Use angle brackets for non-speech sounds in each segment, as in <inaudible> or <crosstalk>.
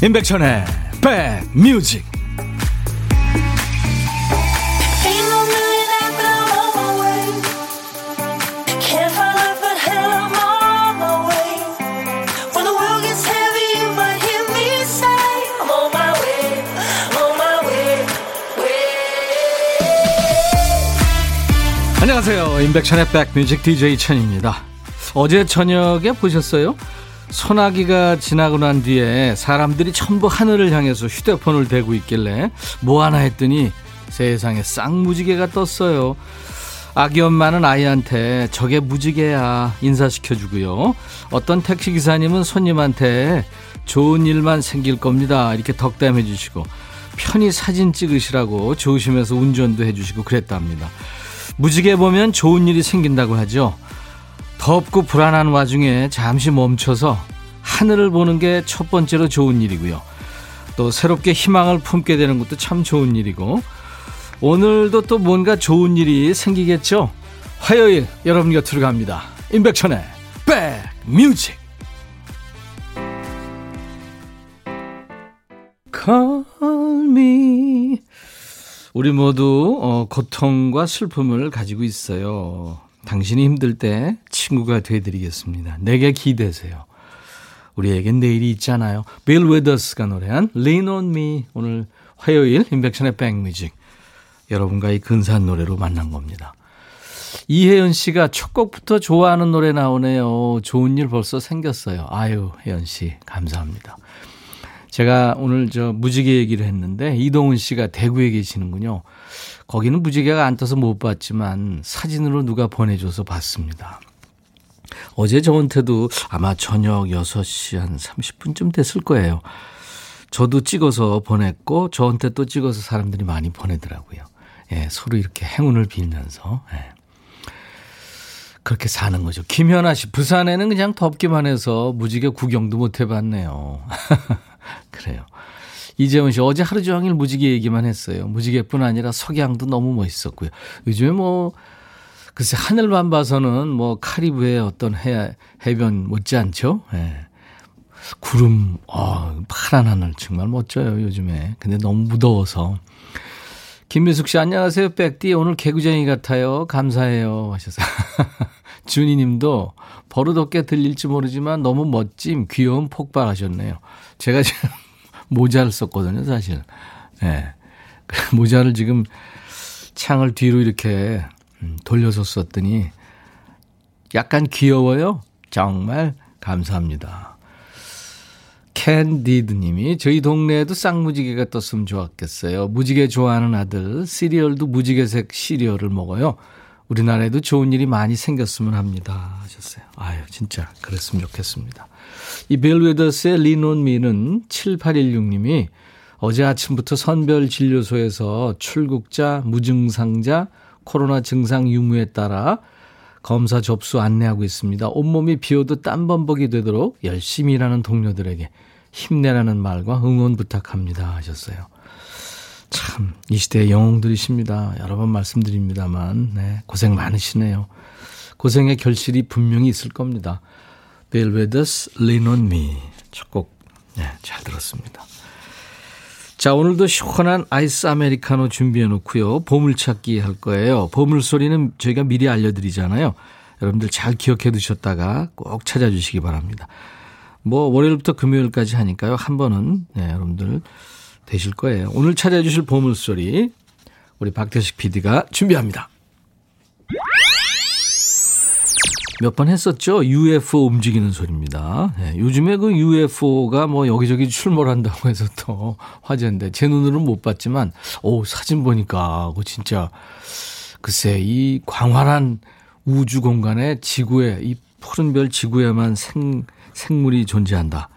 임백천의 백뮤직. 안녕하세요. 임백천의 백뮤직 DJ 천입니다. 어제 저녁에 보셨어요? 소나기가 지나고 난 뒤에 사람들이 전부 하늘을 향해서 휴대폰을 대고 있길래 뭐 하나 했더니 세상에 쌍무지개가 떴어요. 아기 엄마는 아이한테 저게 무지개야 인사시켜주고요. 어떤 택시기사님은 손님한테 좋은 일만 생길 겁니다. 이렇게 덕담해 주시고 편히 사진 찍으시라고 조심해서 운전도 해 주시고 그랬답니다. 무지개 보면 좋은 일이 생긴다고 하죠. 덥고 불안한 와중에 잠시 멈춰서 하늘을 보는 게 첫 번째로 좋은 일이고요. 또 새롭게 희망을 품게 되는 것도 참 좋은 일이고 오늘도 또 뭔가 좋은 일이 생기겠죠. 화요일 여러분 곁으로 갑니다. 임백천의 백뮤직 Call me 우리 모두 어, 고통과 슬픔을 가지고 있어요. 당신이 힘들 때 친구가 되드리겠습니다. 내게 기대세요. 우리에겐 내일이 있잖아요. 빌 웨더스가 노래한 Lean on Me 오늘 화요일 임백천의 백뮤직 여러분과 이 근사한 노래로 만난 겁니다. 이혜연 씨가 첫 곡부터 좋아하는 노래 나오네요. 좋은 일 벌써 생겼어요. 아유, 혜연 씨, 감사합니다. 제가 오늘 저 무지개 얘기를 했는데 이동훈 씨가 대구에 계시는군요. 거기는 무지개가 안 떠서 못 봤지만 사진으로 누가 보내줘서 봤습니다. 어제 저한테도 아마 저녁 6시 한 30분쯤 됐을 거예요. 저도 찍어서 보냈고 저한테 또 찍어서 사람들이 많이 보내더라고요. 예, 서로 이렇게 행운을 빌면서 예. 그렇게 사는 거죠. 김현아 씨, 부산에는 그냥 덥기만 해서 무지개 구경도 못 해봤네요. <laughs> 그래요. 이재원 씨, 어제 하루 종일 무지개 얘기만 했어요. 무지개뿐 아니라 석양도 너무 멋있었고요. 요즘에 뭐, 글쎄, 하늘만 봐서는 뭐, 카리브의 어떤 해, 해변 못지않죠? 예. 구름, 어, 파란 하늘 정말 멋져요, 요즘에. 근데 너무 무더워서. 김미숙 씨, 안녕하세요. 백디. 오늘 개구쟁이 같아요. 감사해요. 하셔서. <laughs> 준희 님도 버릇없게 들릴지 모르지만 너무 멋짐, 귀여움 폭발하셨네요. 제가 지금 모자를 썼거든요, 사실. 예. 네. <laughs> 모자를 지금 창을 뒤로 이렇게 음, 돌려서 썼더니 약간 귀여워요. 정말 감사합니다. 캔디드 님이 저희 동네에도 쌍무지개가 떴으면 좋았겠어요. 무지개 좋아하는 아들 시리얼도 무지개색 시리얼을 먹어요. 우리나라에도 좋은 일이 많이 생겼으면 합니다. 하셨어요. 아유, 진짜 그랬으면 좋겠습니다. 이 벨웨더스의 리논 미는 7816님이 어제 아침부터 선별 진료소에서 출국자, 무증상자, 코로나 증상 유무에 따라 검사 접수 안내하고 있습니다. 온몸이 비어도 땀범벅이 되도록 열심히 일하는 동료들에게 힘내라는 말과 응원 부탁합니다. 하셨어요. 참, 이 시대의 영웅들이십니다. 여러 번 말씀드립니다만, 네, 고생 많으시네요. 고생의 결실이 분명히 있을 겁니다. 벨베더스 Lean on Me 첫곡 네, 잘 들었습니다. 자, 오늘도 시원한 아이스 아메리카노 준비해 놓고요. 보물찾기 할 거예요. 보물소리는 저희가 미리 알려드리잖아요. 여러분들 잘 기억해 두셨다가 꼭 찾아주시기 바랍니다. 뭐 월요일부터 금요일까지 하니까요. 한 번은 네, 여러분들 되실 거예요. 오늘 찾아주실 보물소리 우리 박태식 PD가 준비합니다. 몇 번 했었죠. UFO 움직이는 소리입니다. 네, 요즘에 그 UFO가 뭐 여기저기 출몰한다고 해서 또 화제인데 제 눈으로는 못 봤지만 오 사진 보니까 그 진짜 글쎄 이 광활한 우주 공간에 지구에 이 푸른 별 지구에만 생 생물이 존재한다.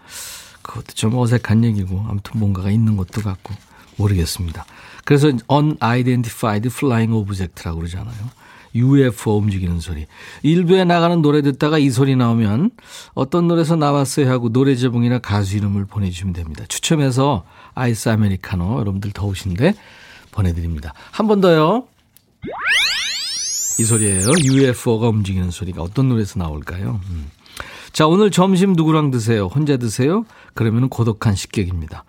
그것도 좀 어색한 얘기고 아무튼 뭔가가 있는 것도 같고 모르겠습니다. 그래서 unidentified flying object라고 그러잖아요. UFO 움직이는 소리. 일부에 나가는 노래 듣다가 이 소리 나오면 어떤 노래에서 나왔어요 하고 노래 제목이나 가수 이름을 보내주시면 됩니다. 추첨해서 아이스 아메리카노 여러분들 더우신데 보내드립니다. 한 번 더요. 이 소리예요. UFO가 움직이는 소리가 어떤 노래에서 나올까요? 음. 자, 오늘 점심 누구랑 드세요? 혼자 드세요? 그러면 고독한 식객입니다.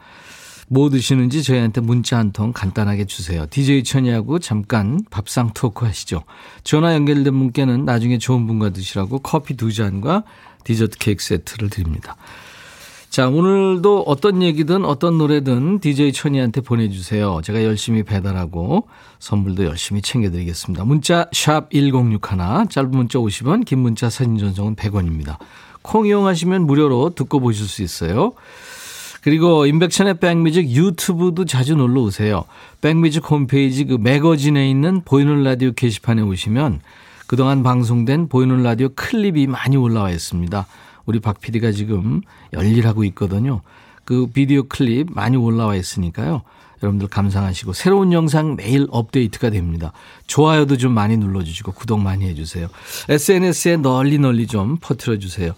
뭐 드시는지 저희한테 문자 한 통 간단하게 주세요. DJ 천이하고 잠깐 밥상 토크 하시죠. 전화 연결된 분께는 나중에 좋은 분과 드시라고 커피 두 잔과 디저트 케이크 세트를 드립니다. 자, 오늘도 어떤 얘기든 어떤 노래든 DJ 천이한테 보내주세요. 제가 열심히 배달하고 선물도 열심히 챙겨드리겠습니다. 문자 샵 1061, 짧은 문자 50원, 긴 문자 사진 전송은 100원입니다. 콩 이용하시면 무료로 듣고 보실 수 있어요. 그리고 인백션의 백뮤직 유튜브도 자주 놀러 오세요. 백뮤직 홈페이지 그 매거진에 있는 보이는 라디오 게시판에 오시면 그동안 방송된 보이는 라디오 클립이 많이 올라와 있습니다. 우리 박 PD가 지금 열일하고 있거든요. 그 비디오 클립 많이 올라와 있으니까요. 여러분들 감상하시고 새로운 영상 매일 업데이트가 됩니다. 좋아요도 좀 많이 눌러주시고 구독 많이 해주세요. SNS에 널리 널리 좀 퍼뜨려 주세요.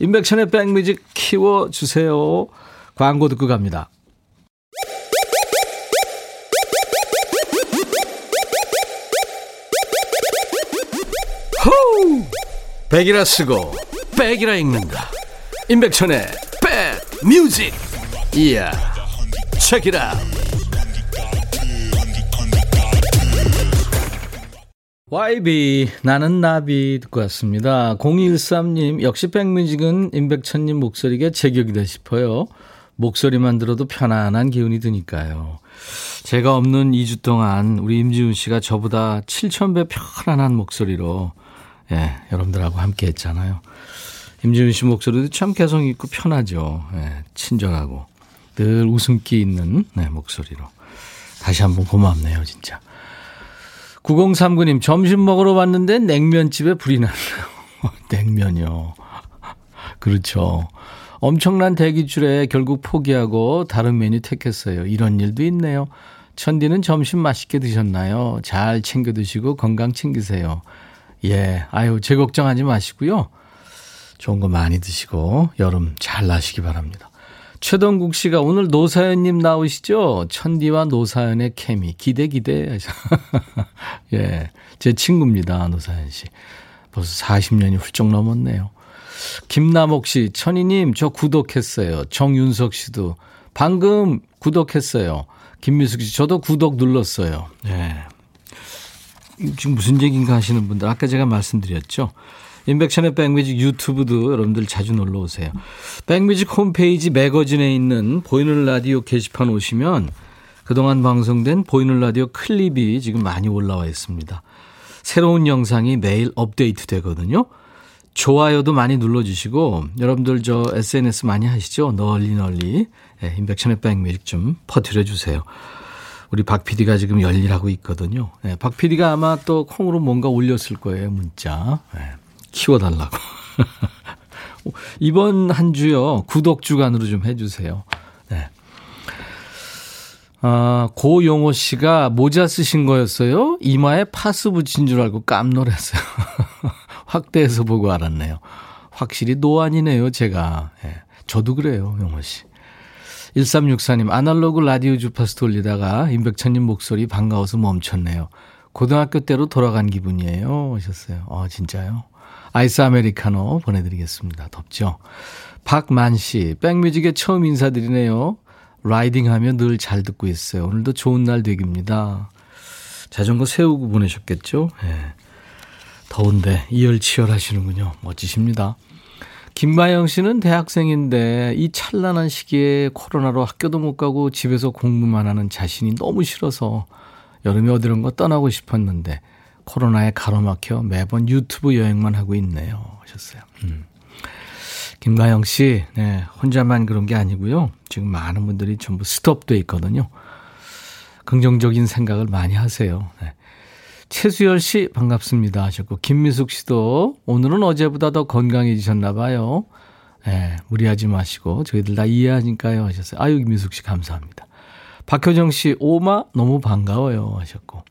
인백천의 백뮤직 키워주세요. 광고 듣고 갑니다. 호우! 백이라 쓰고 백이라 읽는다. 임백천의 백 뮤직. 이야. 책이라. YB 나는 나비 듣고 왔습니다. 0213님 역시 백뮤직은 임백천님 목소리가 제격이다 싶어요. 목소리만 들어도 편안한 기운이 드니까요. 제가 없는 2주 동안 우리 임지훈 씨가 저보다 7,000배 편안한 목소리로 예, 여러분들하고 함께 했잖아요. 임지훈 씨 목소리도 참 개성 있고 편하죠. 예, 친절하고 늘 웃음기 있는 네, 목소리로. 다시 한번 고맙네요, 진짜. 9039님, 점심 먹으러 왔는데 냉면집에 불이 났네요. <laughs> 냉면이요. 그렇죠. 엄청난 대기줄에 결국 포기하고 다른 메뉴 택했어요. 이런 일도 있네요. 천디는 점심 맛있게 드셨나요? 잘 챙겨 드시고 건강 챙기세요. 예. 아유, 제 걱정하지 마시고요. 좋은 거 많이 드시고 여름 잘 나시기 바랍니다. 최동국 씨가 오늘 노사연님 나오시죠? 천디와 노사연의 케미. 기대, 기대. <laughs> 예. 제 친구입니다. 노사연 씨. 벌써 40년이 훌쩍 넘었네요. 김남옥 씨, 천희님, 저 구독했어요. 정윤석 씨도 방금 구독했어요. 김미숙 씨, 저도 구독 눌렀어요. 네. 지금 무슨 얘기인가 하시는 분들, 아까 제가 말씀드렸죠. 임백천의 백뮤직 유튜브도 여러분들 자주 놀러 오세요. 백뮤직 홈페이지 매거진에 있는 보이는 라디오 게시판 오시면 그동안 방송된 보이는 라디오 클립이 지금 많이 올라와 있습니다. 새로운 영상이 매일 업데이트 되거든요. 좋아요도 많이 눌러주시고 여러분들 저 SNS 많이 하시죠? 널리 널리 네, 임백천의 백뮤직 좀 퍼뜨려 주세요. 우리 박 PD가 지금 열일하고 있거든요. 네, 박 PD가 아마 또 콩으로 뭔가 올렸을 거예요 문자 네, 키워달라고. <laughs> 이번 한 주요 구독 주간으로 좀 해주세요. 네. 아, 고용호 씨가 모자 쓰신 거였어요? 이마에 파스 붙인 줄 알고 깜놀했어요. <laughs> 확대해서 보고 알았네요. 확실히 노안이네요, 제가. 예. 저도 그래요, 영호 씨. 1364님, 아날로그 라디오 주파수 돌리다가 임백천님 목소리 반가워서 멈췄네요. 고등학교 때로 돌아간 기분이에요. 하셨어요. 어, 진짜요? 아이스 아메리카노 보내드리겠습니다. 덥죠? 박만 씨, 백뮤직에 처음 인사드리네요. 라이딩 하면 늘잘 듣고 있어요. 오늘도 좋은 날 되깁니다. 자전거 세우고 보내셨겠죠? 예. 더운데 이열치열 하시는군요. 멋지십니다. 김마영 씨는 대학생인데 이 찬란한 시기에 코로나로 학교도 못 가고 집에서 공부만 하는 자신이 너무 싫어서 여름에 어디론가 떠나고 싶었는데 코로나에 가로막혀 매번 유튜브 여행만 하고 있네요. 하셨어요. 음. 김마영 씨, 네, 혼자만 그런 게 아니고요. 지금 많은 분들이 전부 스톱돼 있거든요. 긍정적인 생각을 많이 하세요. 네. 최수열 씨 반갑습니다 하셨고 김미숙 씨도 오늘은 어제보다 더 건강해지셨나 봐요. 예, 무리하지 마시고 저희들 다 이해하니까요 하셨어요. 아유 김미숙 씨 감사합니다. 박효정 씨 오마 너무 반가워요 하셨고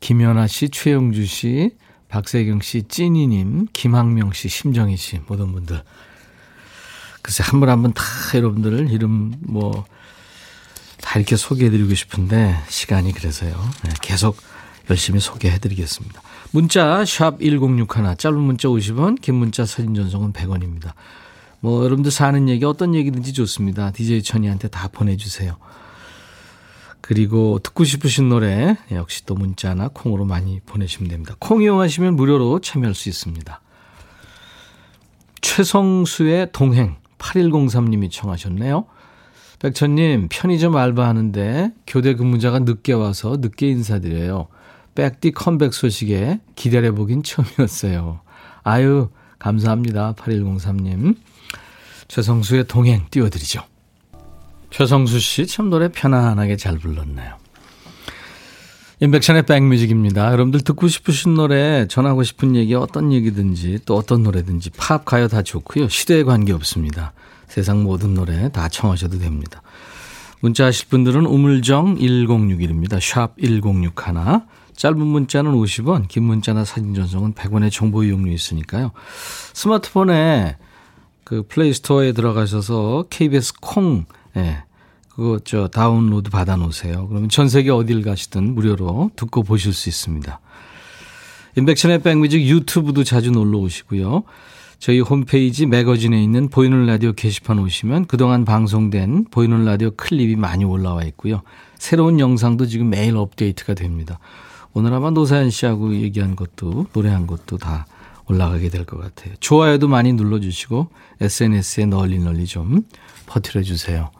김연아 씨, 최영주 씨, 박세경 씨, 찐이님, 김학명 씨, 심정희 씨 모든 분들 글쎄 한 분 한 분 다 여러분들 이름 뭐 다 이렇게 소개해드리고 싶은데 시간이 그래서요. 네, 계속 열심히 소개해 드리겠습니다. 문자 샵 1061, 짧은 문자 50원, 긴 문자 사진 전송은 100원입니다. 뭐 여러분들 사는 얘기 어떤 얘기든지 좋습니다. DJ 천이한테 다 보내주세요. 그리고 듣고 싶으신 노래 역시 또 문자나 콩으로 많이 보내시면 됩니다. 콩 이용하시면 무료로 참여할 수 있습니다. 최성수의 동행 8103님이 청하셨네요. 백천님 편의점 알바하는데 교대 근무자가 늦게 와서 늦게 인사드려요. 백디 컴백 소식에 기다려보긴 처음이었어요. 아유 감사합니다. 8103님. 최성수의 동행 띄워드리죠. 최성수 씨 참 노래 편안하게 잘 불렀네요. 인백션의 백뮤직입니다. 여러분들 듣고 싶으신 노래, 전하고 싶은 얘기 어떤 얘기든지 또 어떤 노래든지 팝, 가요 다 좋고요. 시대에 관계없습니다. 세상 모든 노래 다 청하셔도 됩니다. 문자 하실 분들은 우물정 1061입니다. 샵 1061. 짧은 문자는 50원, 긴 문자나 사진 전송은 100원의 정보 이용료 있으니까요. 스마트폰에 그 플레이스토어에 들어가셔서 KBS 콩 예. 그거 저 다운로드 받아 놓으세요. 그러면 전 세계 어딜 가시든 무료로 듣고 보실 수 있습니다. 임백천의 백뮤직 유튜브도 자주 놀러 오시고요. 저희 홈페이지 매거진에 있는 보이는 라디오 게시판 오시면 그동안 방송된 보이는 라디오 클립이 많이 올라와 있고요. 새로운 영상도 지금 매일 업데이트가 됩니다. 오늘 아마 노사연 씨하고 얘기한 것도 노래한 것도 다 올라가게 될 것 같아요. 좋아요도 많이 눌러주시고 SNS에 널리 널리 좀 퍼뜨려 주세요.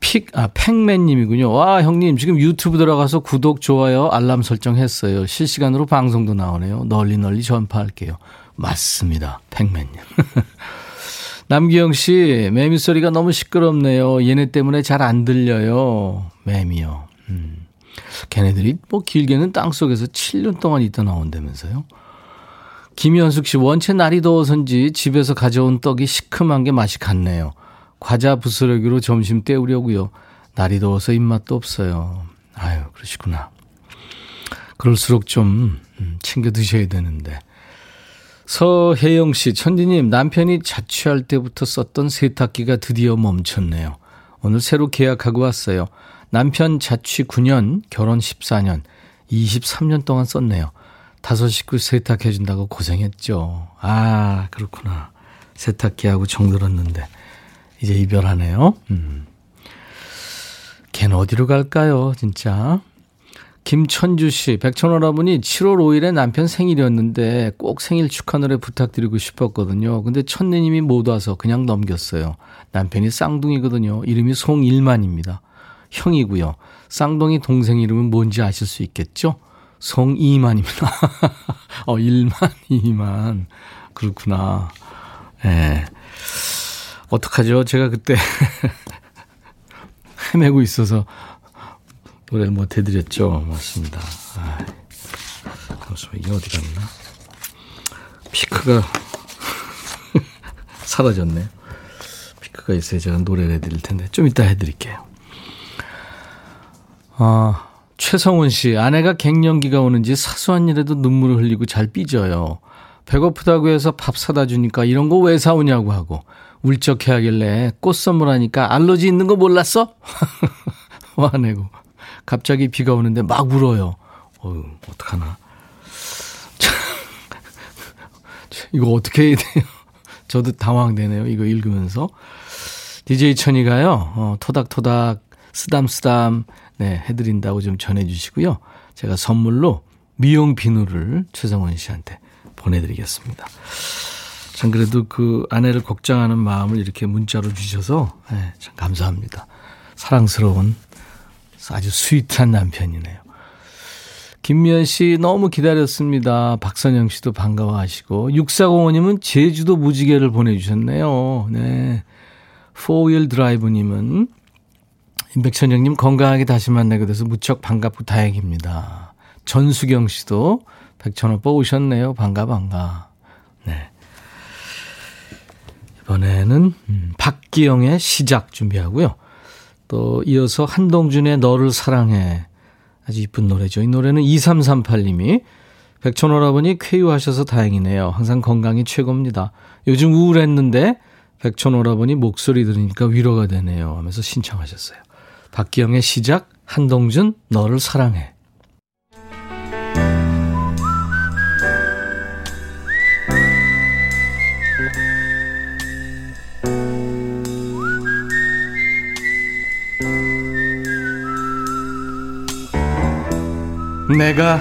픽, 아, 팩맨님이군요. 와, 형님, 지금 유튜브 들어가서 구독, 좋아요, 알람 설정했어요. 실시간으로 방송도 나오네요. 널리 널리 전파할게요. 맞습니다. 팩맨님. <laughs> 남기영 씨, 매미 소리가 너무 시끄럽네요. 얘네 때문에 잘 안 들려요. 매미요. 음. 걔네들이 뭐 길게는 땅 속에서 7년 동안 있다 나온다면서요. 김현숙 씨, 원체 날이 더워서인지 집에서 가져온 떡이 시큼한 게 맛이 같네요. 과자 부스러기로 점심 때우려고요. 날이 더워서 입맛도 없어요. 아유, 그러시구나. 그럴수록 좀 음, 챙겨 드셔야 되는데. 서혜영 씨, 천디님, 남편이 자취할 때부터 썼던 세탁기가 드디어 멈췄네요. 오늘 새로 계약하고 왔어요. 남편 자취 9년, 결혼 14년, 23년 동안 썼네요. 다섯 식구 세탁해준다고 고생했죠. 아, 그렇구나. 세탁기하고 정 들었는데. 이제 이별하네요. 음. 걘 어디로 갈까요, 진짜? 김천주 씨, 백천원아버니 7월 5일에 남편 생일이었는데 꼭 생일 축하 노래 부탁드리고 싶었거든요. 근데 천내님이 못 와서 그냥 넘겼어요. 남편이 쌍둥이거든요. 이름이 송일만입니다. 형이고요. 쌍둥이 동생 이름은 뭔지 아실 수 있겠죠? 송이만입니다. <laughs> 어, 일만, 이만. 그렇구나. 예. 네. 어떡하죠? 제가 그때 <laughs> 헤매고 있어서 노래를 못 해드렸죠. 맞습니다. 아, 잠시만, 이게 어디 갔나? 피크가 <laughs> 사라졌네요. 피크가 있어야 제가 노래를 해드릴 텐데, 좀 이따 해드릴게요. 아, 최성훈 씨, 아내가 갱년기가 오는지 사소한 일에도 눈물을 흘리고 잘 삐져요. 배고프다고 해서 밥 사다 주니까 이런 거 왜 사오냐고 하고, 울적해 하길래 꽃 선물하니까 알러지 있는 거 몰랐어? <laughs> 화내고. 갑자기 비가 오는데 막 울어요. 어휴, 어떡하나. 이거 어떻게 해야 돼요? 저도 당황되네요. 이거 읽으면서. DJ 천이가요, 어, 토닥토닥, 쓰담쓰담, 네, 해드린다고 좀 전해주시고요. 제가 선물로 미용 비누를 최성원 씨한테 보내드리겠습니다. 참 그래도 그 아내를 걱정하는 마음을 이렇게 문자로 주셔서 네, 참 감사합니다. 사랑스러운 아주 스윗한 남편이네요. 김미연 씨 너무 기다렸습니다. 박선영 씨도 반가워하시고 6405님은 제주도 무지개를 보내주셨네요. 네. 포윌 드라이브님은 임백천영님 건강하게 다시 만나게 돼서 무척 반갑고 다행입니다. 전수경 씨도 백천오빠 오셨네요. 반가 반가. 네. 이번에는 음, 박기영의 시작 준비하고요. 또 이어서 한동준의 너를 사랑해. 아주 이쁜 노래죠. 이 노래는 2338님이 백천오라버니 쾌유하셔서 다행이네요. 항상 건강이 최고입니다. 요즘 우울했는데 백천오라버니 목소리 들으니까 위로가 되네요. 하면서 신청하셨어요. 박기영의 시작, 한동준, 너를 사랑해. 내가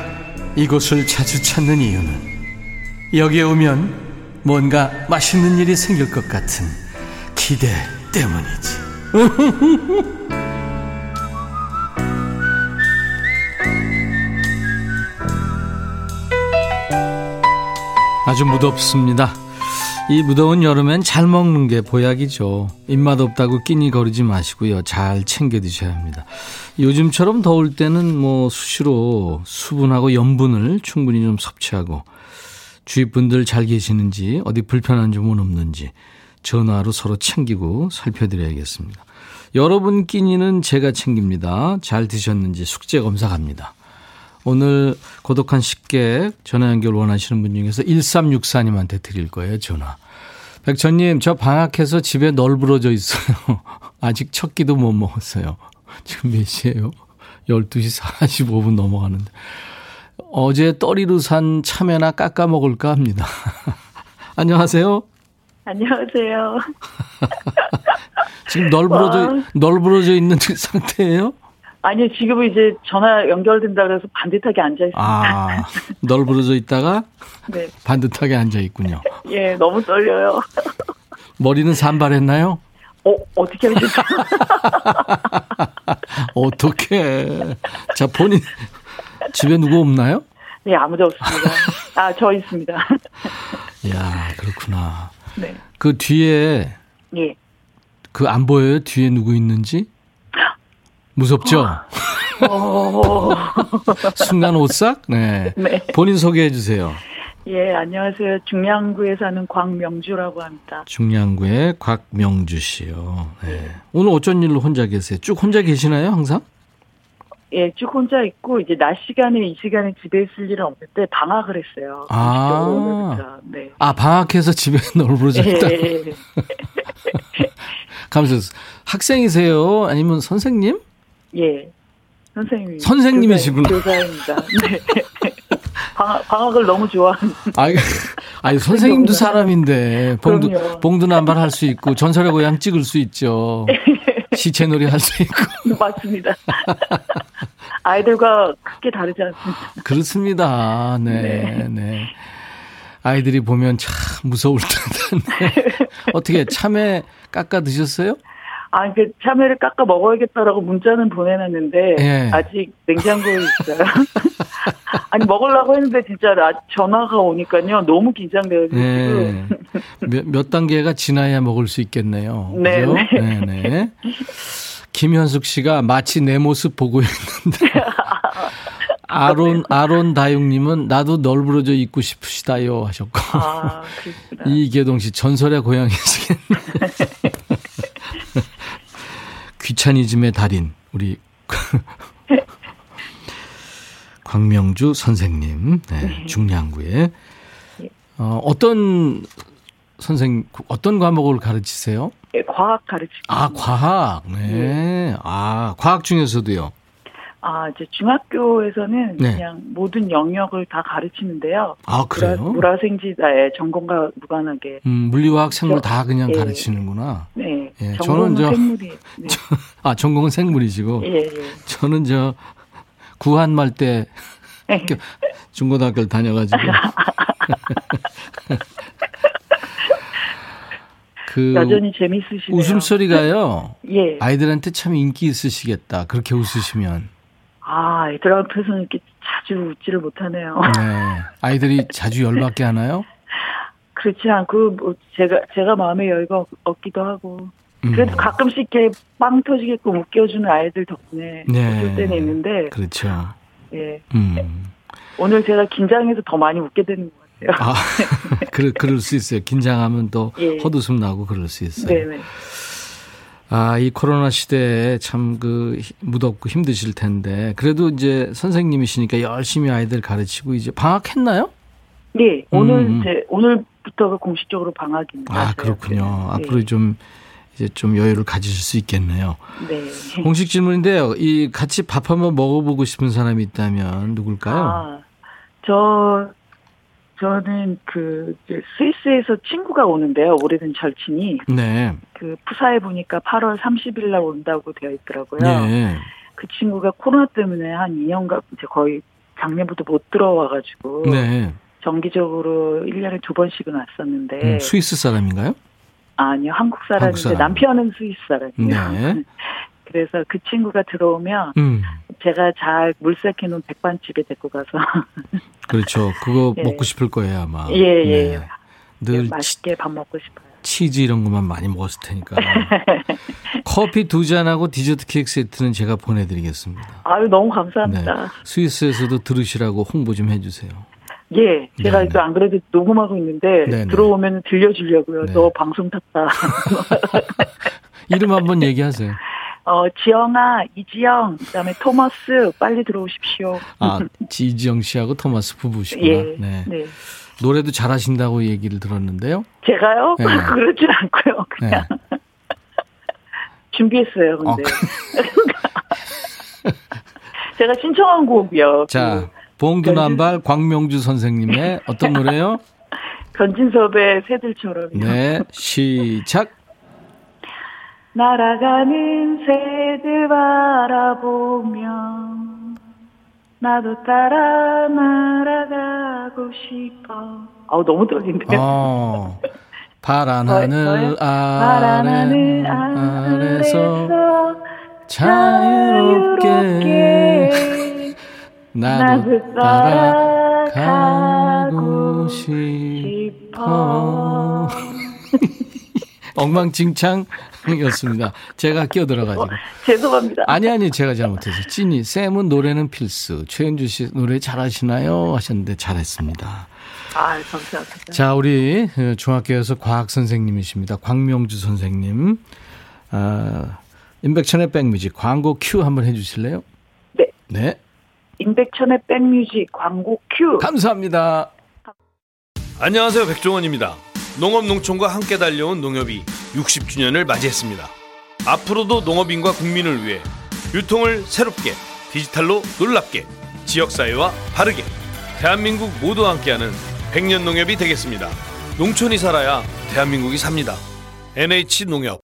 이곳을 자주 찾는 이유는 여기에 오면 뭔가 맛있는 일이 생길 것 같은 기대 때문이지. <laughs> 아주 무덥습니다. 이 무더운 여름엔 잘 먹는 게 보약이죠. 입맛 없다고 끼니 거리지 마시고요. 잘 챙겨 드셔야 합니다. 요즘처럼 더울 때는 뭐 수시로 수분하고 염분을 충분히 좀 섭취하고 주위 분들 잘 계시는지 어디 불편한 점은 없는지 전화로 서로 챙기고 살펴드려야겠습니다. 여러분 끼니는 제가 챙깁니다. 잘 드셨는지 숙제 검사 갑니다. 오늘 고독한 식객 전화 연결 원하시는 분 중에서 1364님한테 드릴 거예요, 전화. 백천님, 저 방학해서 집에 널브러져 있어요. <laughs> 아직 첫 끼도 못 먹었어요. 지금 몇 시예요? 12시 45분 넘어가는데. 어제 떠리로 산 참외나 깎아 먹을까 합니다. <laughs> 안녕하세요. 안녕하세요. <laughs> 지금 널브러져, 널브러져 있는 상태예요? 아니요, 지금은 이제 전화 연결된다 그래서 반듯하게 앉아 있습니다. 아, 널브러져 있다가 <laughs> 네. 반듯하게 앉아 있군요. 예, 너무 떨려요. <laughs> 머리는 산발했나요? 어, 어떻게 하셨어요? <laughs> 어떻게? 자, 본인 집에 누구 없나요? 네, 아무도 없습니다. 아, 저 있습니다. 야, 그렇구나. 네. 그 뒤에 예. 그 안 보여요? 뒤에 누구 있는지? 무섭죠? 어. <laughs> 순간 오싹? 네. 네. 본인 소개해 주세요. 예, 안녕하세요. 중량구에 사는 광명주라고 합니다. 중량구의 곽명주 씨요. 네. 오늘 어쩐 일로 혼자 계세요? 쭉 혼자 계시나요, 항상? 예, 쭉 혼자 있고 이제 낮 시간에 이 시간에 집에 있을 일은 없는데 방학을 했어요. 아, 네. 아 방학해서 집에 널브러졌다. 예. <laughs> 감사합니다. 학생이세요? 아니면 선생님? 예. 선생님. 선생님이시구나. 교사 입니다. 네. <laughs> 방학, 방학을 너무 좋아하는. 아니, 아니 선생님도 사람인데 봉두 그럼요. 봉두 남발 할 수 있고 전설의 고향 찍을 수 있죠. <laughs> 시체놀이 할 수 있고. <laughs> 맞습니다. 아이들과 크게 다르지 않습니다. 그렇습니다. 네, 네. 네. 아이들이 보면 참 무서울 텐데. 어떻게 참외 깎아 드셨어요? 아, 그 참외를 깎아 먹어야겠다라고 문자는 보내놨는데 예. 아직 냉장고에 있어요. <laughs> 아니 먹으려고 했는데 진짜 전화가 오니까요 너무 긴장돼가지고 예. 몇, 몇 단계가 지나야 먹을 수 있겠네요. 네, 네. 네, 네. 김현숙 씨가 마치 내 모습 보고 있는데. <laughs> 아론 아론 다육님은 나도 널브러져 있고 싶으시다요 하셨고 아, <laughs> 이계동 씨 전설의 고향이시겠네. 귀차니즘의 달인 우리 <laughs> 광명주 선생님 네, 네. 중량구에 어, 어떤 선생 어떤 과목을 가르치세요? 네, 과학 가르치고 아 과학 네. 네. 아 과학 중에서도요. 아, 이제 중학교에서는 네. 그냥 모든 영역을 다 가르치는데요. 아, 그래요? 물화, 생지다의 전공과 무관하게. 음, 물리화학, 생물 저, 다 그냥 예. 가르치는구나. 네. 예. 저는 저. 생물이. 네. 저, 아, 전공은 생물이시고. 예, 예. 저는 저, 구한말 때 네. 중고등학교를 다녀가지고. <laughs> 그 여전히 재밌으시네요. 웃음소리가요. 예. 아이들한테 참 인기 있으시겠다. 그렇게 웃으시면. 아, 애들 앞에서는 이렇게 자주 웃지를 못하네요. 네. 아이들이 자주 열받게 하나요? <laughs> 그렇지 않고, 뭐, 제가, 제가 마음의 여유가 없기도 하고. 그래도 음. 가끔씩 이렇게 빵 터지게끔 웃겨주는 아이들 덕분에 네. 웃을 때는 있는데. 그렇죠. 예. 음. 오늘 제가 긴장해서 더 많이 웃게 되는 것 같아요. 아, <laughs> 그럴, 그럴 수 있어요. 긴장하면 또 예. 헛웃음 나고 그럴 수 있어요. 네네. 아, 이 코로나 시대에 참 그 무덥고 힘드실 텐데 그래도 이제 선생님이시니까 열심히 아이들 가르치고 이제 방학했나요? 네, 오늘 음. 이제 오늘부터가 공식적으로 방학입니다. 아, 그렇군요. 네. 앞으로 좀 이제 좀 여유를 가지실 수 있겠네요. 네. 공식 질문인데요. 이 같이 밥 한번 먹어보고 싶은 사람이 있다면 누굴까요? 아, 저 저는 그 스위스에서 친구가 오는데요. 오래된 절친이. 네. 그 푸사에 보니까 8월 30일 날 온다고 되어 있더라고요. 네. 그 친구가 코로나 때문에 한 2년간 이제 거의 작년부터 못 들어와가지고. 네. 정기적으로 1년에 두 번씩은 왔었는데. 음, 스위스 사람인가요? 아니요, 한국 사람인데 한국 사람. 남편은 스위스 사람이에요. 네. <laughs> 그래서 그 친구가 들어오면 음. 제가 잘 물색해 놓은 백반집에 데리고 가서 <laughs> 그렇죠. 그거 예. 먹고 싶을 거예요 아마. 예예. 예. 네. 늘 예, 맛있게 밥 먹고 싶어요. 치즈 이런 것만 많이 먹었을 테니까. <laughs> 커피 두 잔하고 디저트 케이크 세트는 제가 보내드리겠습니다. 아유 너무 감사합니다. 네. 스위스에서도 들으시라고 홍보 좀 해주세요. 예, 제가 네, 네. 안 그래도 녹음하고 있는데 네네. 들어오면 들려주려고요. 네. 너 방송 탔다. <laughs> 이름 한번 얘기하세요. 어, 지영아, 이지영, 그다음에 토머스 빨리 들어오십시오. 아, 지지영 씨하고 토마스 부부시구나. <laughs> 예, 네. 네. 노래도 잘하신다고 얘기를 들었는데요. 제가요? 네. <laughs> 그러진 않고요. 그냥 네. <laughs> 준비했어요. 근데 어. <laughs> 제가 신청한 곡이요. 자, 봉두남발 광명주 선생님의 어떤 노래요? 변진섭의 새들처럼. 네, 시작. 날아가는 새들 바라보며 나도 따라 날아가고 싶어. 아우 너무 떨리는데. 어, 파란 하늘 아래, 아래서 자유롭게 나도 따라가고 싶어. <laughs> 엉망진창 이었습니다. 제가 끼어들어가지고. 어, 죄송합니다. 아니, 아니, 제가 잘못해서. 찐이, 쌤은 노래는 필수. 최현주 씨 노래 잘하시나요? 하셨는데 잘했습니다. 아, 감사합니다. 자, 우리 중학교에서 과학 선생님이십니다. 광명주 선생님. 아, 임백천의 백뮤직 광고 큐 한번 해주실래요? 네. 네. 임백천의 백뮤직 광고 큐. 감사합니다. 안녕하세요. 백종원입니다. 농업 농촌과 함께 달려온 농협이 60주년을 맞이했습니다. 앞으로도 농업인과 국민을 위해 유통을 새롭게 디지털로 놀랍게 지역사회와 바르게 대한민국 모두 함께하는 100년 농협이 되겠습니다. 농촌이 살아야 대한민국이 삽니다. NH농협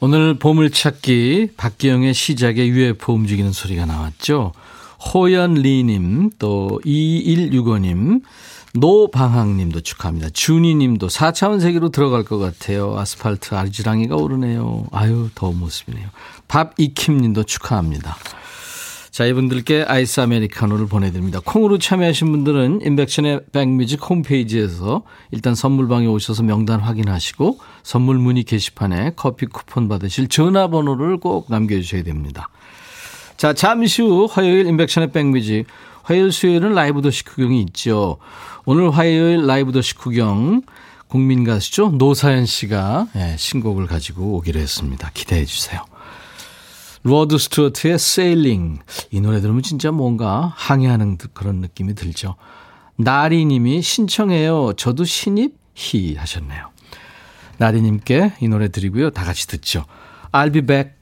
오늘 보물찾기 박기영의 시작에 UFO 움직이는 소리가 나왔죠. 호연리님 또 2165님 노방학님도 축하합니다. 준이님도 4차원 세계로 들어갈 것 같아요. 아스팔트 아지랑이가 오르네요. 아유 더운 모습이네요. 밥이킴님도 축하합니다. 자, 이분들께 아이스 아메리카노를 보내드립니다. 콩으로 참여하신 분들은 임백천의 백뮤직 홈페이지에서 일단 선물방에 오셔서 명단 확인하시고 선물 문의 게시판에 커피 쿠폰 받으실 전화번호를 꼭 남겨주셔야 됩니다. 자, 잠시 후 화요일 임백천의 백뮤직 화요일 수요일은 라이브 도시 구경이 있죠. 오늘 화요일 라이브 더시 구경 국민 가수죠. 노사연 씨가 예, 신곡을 가지고 오기로 했습니다. 기대해 주세요. 로드 스튜어트의 Sailing. 이 노래 들으면 진짜 뭔가 항해하는 그런 느낌이 들죠. 나리님이 신청해요. 저도 신입 히 하셨네요. 나리님께 이 노래 드리고요. 다 같이 듣죠. I'll be back.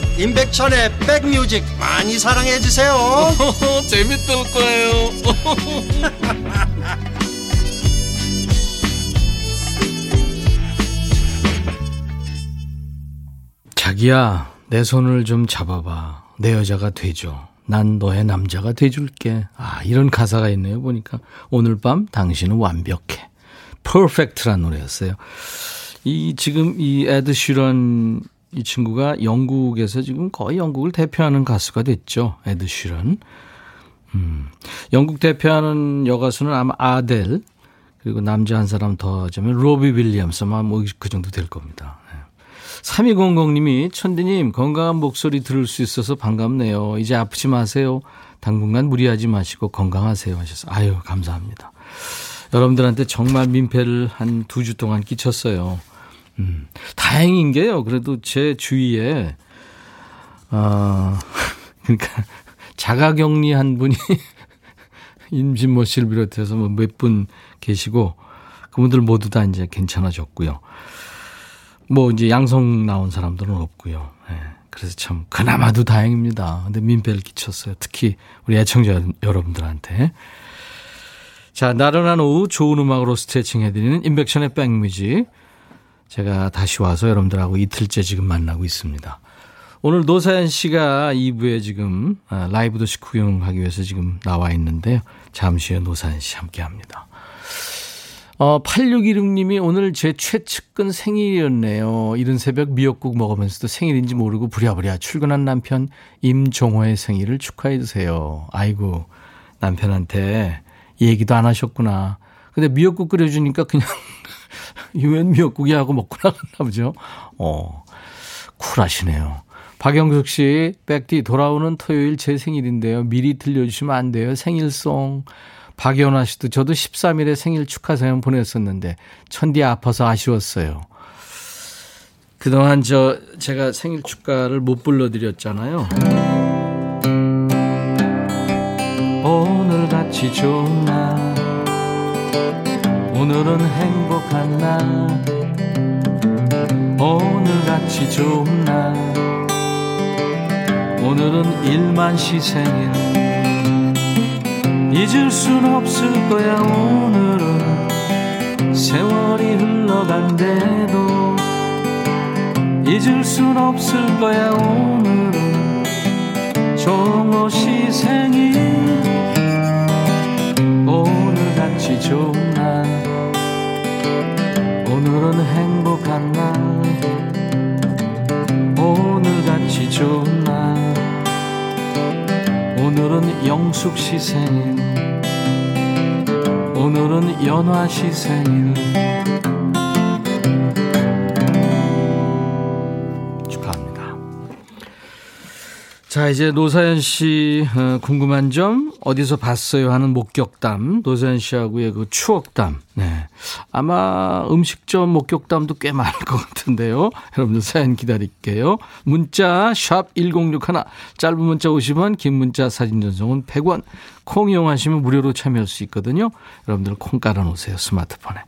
임백천의 백뮤직 많이 사랑해 주세요. <laughs> 재밌을 거예요. <laughs> 자기야, 내 손을 좀 잡아봐. 내 여자가 되죠. 난 너의 남자가 돼줄게. 아, 이런 가사가 있네요. 보니까 오늘 밤 당신은 완벽해. 퍼펙트란 노래였어요. 이 지금 이 에드 슈런 이 친구가 영국에서 지금 거의 영국을 대표하는 가수가 됐죠. 에드 쉬런. 음. 영국 대표하는 여가수는 아마 아델, 그리고 남자 한 사람 더 하자면 로비 윌리엄스, 아마 뭐 그 정도 될 겁니다. 네. 3200님이 천디님 건강한 목소리 들을 수 있어서 반갑네요. 이제 아프지 마세요. 당분간 무리하지 마시고 건강하세요 하셔서 아유 감사합니다. 여러분들한테 정말 민폐를 한 두 주 동안 끼쳤어요. 음, 다행인 게요. 그래도 제 주위에 어, <laughs> 그러니까 자가 격리한 분이 <laughs> 임진모 씨를 비롯해서 뭐 몇 분 계시고 그분들 모두 다 이제 괜찮아졌고요. 뭐 이제 양성 나온 사람들은 없고요. 네. 그래서 참 그나마도 다행입니다. 근데 민폐를 끼쳤어요. 특히 우리 애청자 여러분들한테. 자, 나른한 오후 좋은 음악으로 스트레칭 해드리는 인백션의 백뮤직. 제가 다시 와서 여러분들하고 이틀째 지금 만나고 있습니다. 오늘 노사연 씨가 2부에 지금 아, 라이브 도시 구경하기 위해서 지금 나와 있는데요. 잠시 후에 노사연 씨 함께 합니다. 어, 8616님이 오늘 제 최측근 생일이었네요. 이른 새벽 미역국 먹으면서도 생일인지 모르고 부랴부랴 출근한 남편 임종호의 생일을 축하해 주세요. 아이고, 남편한테 얘기도 안 하셨구나. 근데 미역국 끓여주니까 그냥 <laughs> <laughs> 유엔 미역국이 하고 먹고 나갔나 보죠. 어, 쿨하시네요. 박영숙 씨, 백디 돌아오는 토요일 제 생일인데요. 미리 들려주시면 안 돼요. 생일송. 박연아 씨도 저도 13일에 생일 축하 사연 보냈었는데 천디 아파서 아쉬웠어요. 그동안 저 제가 생일 축가를 못 불러드렸잖아요. 오늘 같이 좋은 날 오늘은 행복한 날. 오늘같이 좋은 날. 오늘은 일만 시 생일. 잊을 순 없을 거야 오늘은. 세월이 흘러간대도 잊을 순 없을 거야 오늘은. 종호 시 생일. 오늘같이 좋은 날 오늘은 행복한 날. 오늘같이 좋은 날. 오늘은 영숙 씨 생일 오늘은 연화 씨 생일 자 이제 노사연 씨 어, 궁금한 점 어디서 봤어요 하는 목격담 노사연 씨하고의 그 추억담 네. 아마 음식점 목격담도 꽤 많을 것 같은데요. <laughs> 여러분들 사연 기다릴게요. 문자 샵 1061, 짧은 문자 50원, 긴 문자 사진 전송은 100원. 콩 이용하시면 무료로 참여할 수 있거든요. 여러분들 콩 깔아 놓으세요. 스마트폰에.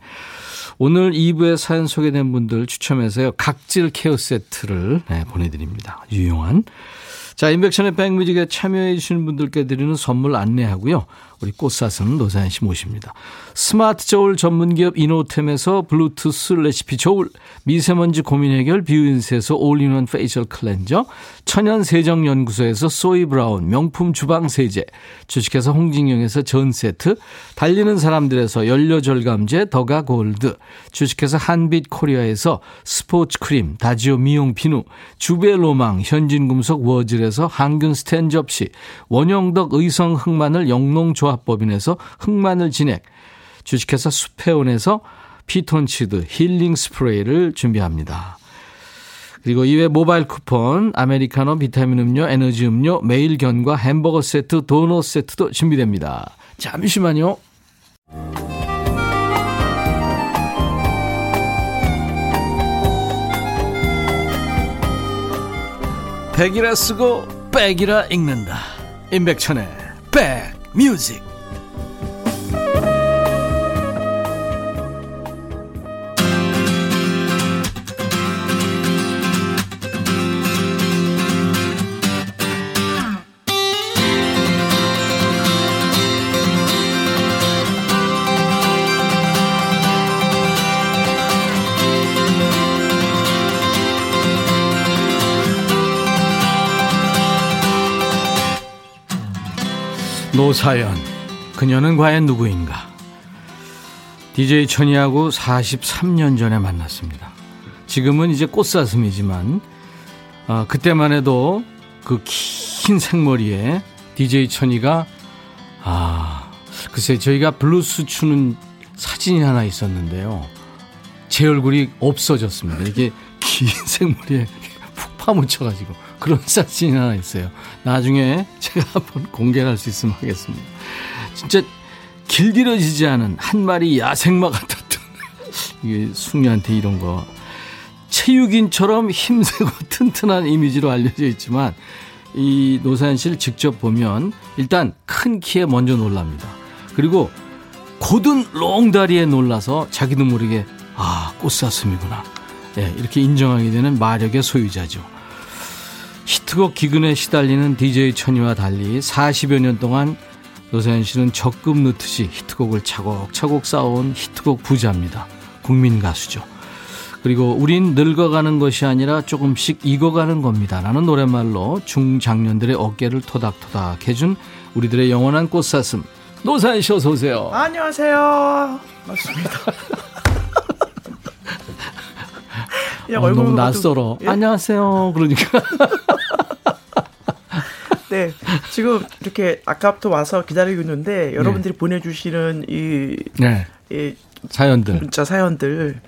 오늘 2부에 사연 소개된 분들 추첨해서요. 각질 care 세트를 네, 보내 드립니다. 유용한. 자, 임백천의 백뮤직에 참여해 주시는 분들께 드리는 선물 안내하고요. 우리 꽃사슴 노사연 씨 모십니다. 스마트 저울 전문기업 이노템에서 블루투스 레시피 저울, 미세먼지 고민 해결 뷰인스에서 all-in-one facial cleanser, 천연 세정 연구소에서 소이 브라운 명품 주방 세제, 주식회사 홍진영에서 전 세트, 달리는 사람들에서 연료 절감제 더가 골드, 주식회사 한빛 코리아에서 스포츠 크림, 다지오 미용 비누, 주베 로망 현진금속 워즐에서 항균 스텐 접시, 원형덕 의성 흑마늘 영농조합 법인에서 흑마늘 진액, 주식회사 수페온에서 피톤치드 힐링 스프레이를 준비합니다. 그리고 이외 모바일 쿠폰, 아메리카노 비타민 음료, 에너지 음료, 매일 견과 햄버거 세트, 도넛 세트도 준비됩니다. 잠시만요. 백이라 쓰고 백이라 읽는다. 임백천의 백 뮤 노사연, 그녀는 과연 누구인가? DJ 천이하고 43년 전에 만났습니다. 지금은 이제 꽃사슴이지만, 어, 그때만 해도 그 긴 생머리에 DJ 천이가, 아, 글쎄, 저희가 블루스 추는 사진이 하나 있었는데요. 제 얼굴이 없어졌습니다. 이게 긴 <laughs> 생머리에 푹 파묻혀가지고 그런 <laughs> 사진이 하나 있어요. 나중에 제가 <laughs> 한번 공개할 수 있으면 하겠습니다. 진짜 길들여지지 않은 한 마리 야생마 같았던 <laughs> 이게 숭이한테 이런 거 체육인처럼 힘세고 튼튼한 이미지로 알려져 있지만 이 씨를 직접 보면 일단 큰 키에 먼저 놀랍니다. 그리고 고든 롱다리에 놀라서 자기도 모르게 아 꽃사슴이구나 네, 이렇게 인정하게 되는 마력의 소유자죠. 히트곡 기근에 시달리는 DJ 천이와 달리 40여 년 동안 노사연 씨는 적금 넣듯이 히트곡을 차곡차곡 쌓아온 히트곡 부자입니다. 국민 가수죠. 그리고 우린 늙어가는 것이 아니라 조금씩 익어가는 겁니다. 라는 노랫말로 중장년들의 어깨를 토닥토닥 해준 우리들의 영원한 꽃사슴. 노사연 씨 어서 오세요. 안녕하세요. 맞습니다. <laughs> 어, 너무 낯설어. 예? 안녕하세요. 그러니까. <laughs> 네. 지금 이렇게 아까부터 와서 기다리고 있는데 여러분들이 네. 보내주시는 이, 네. 이 사연들. 문자 사연들.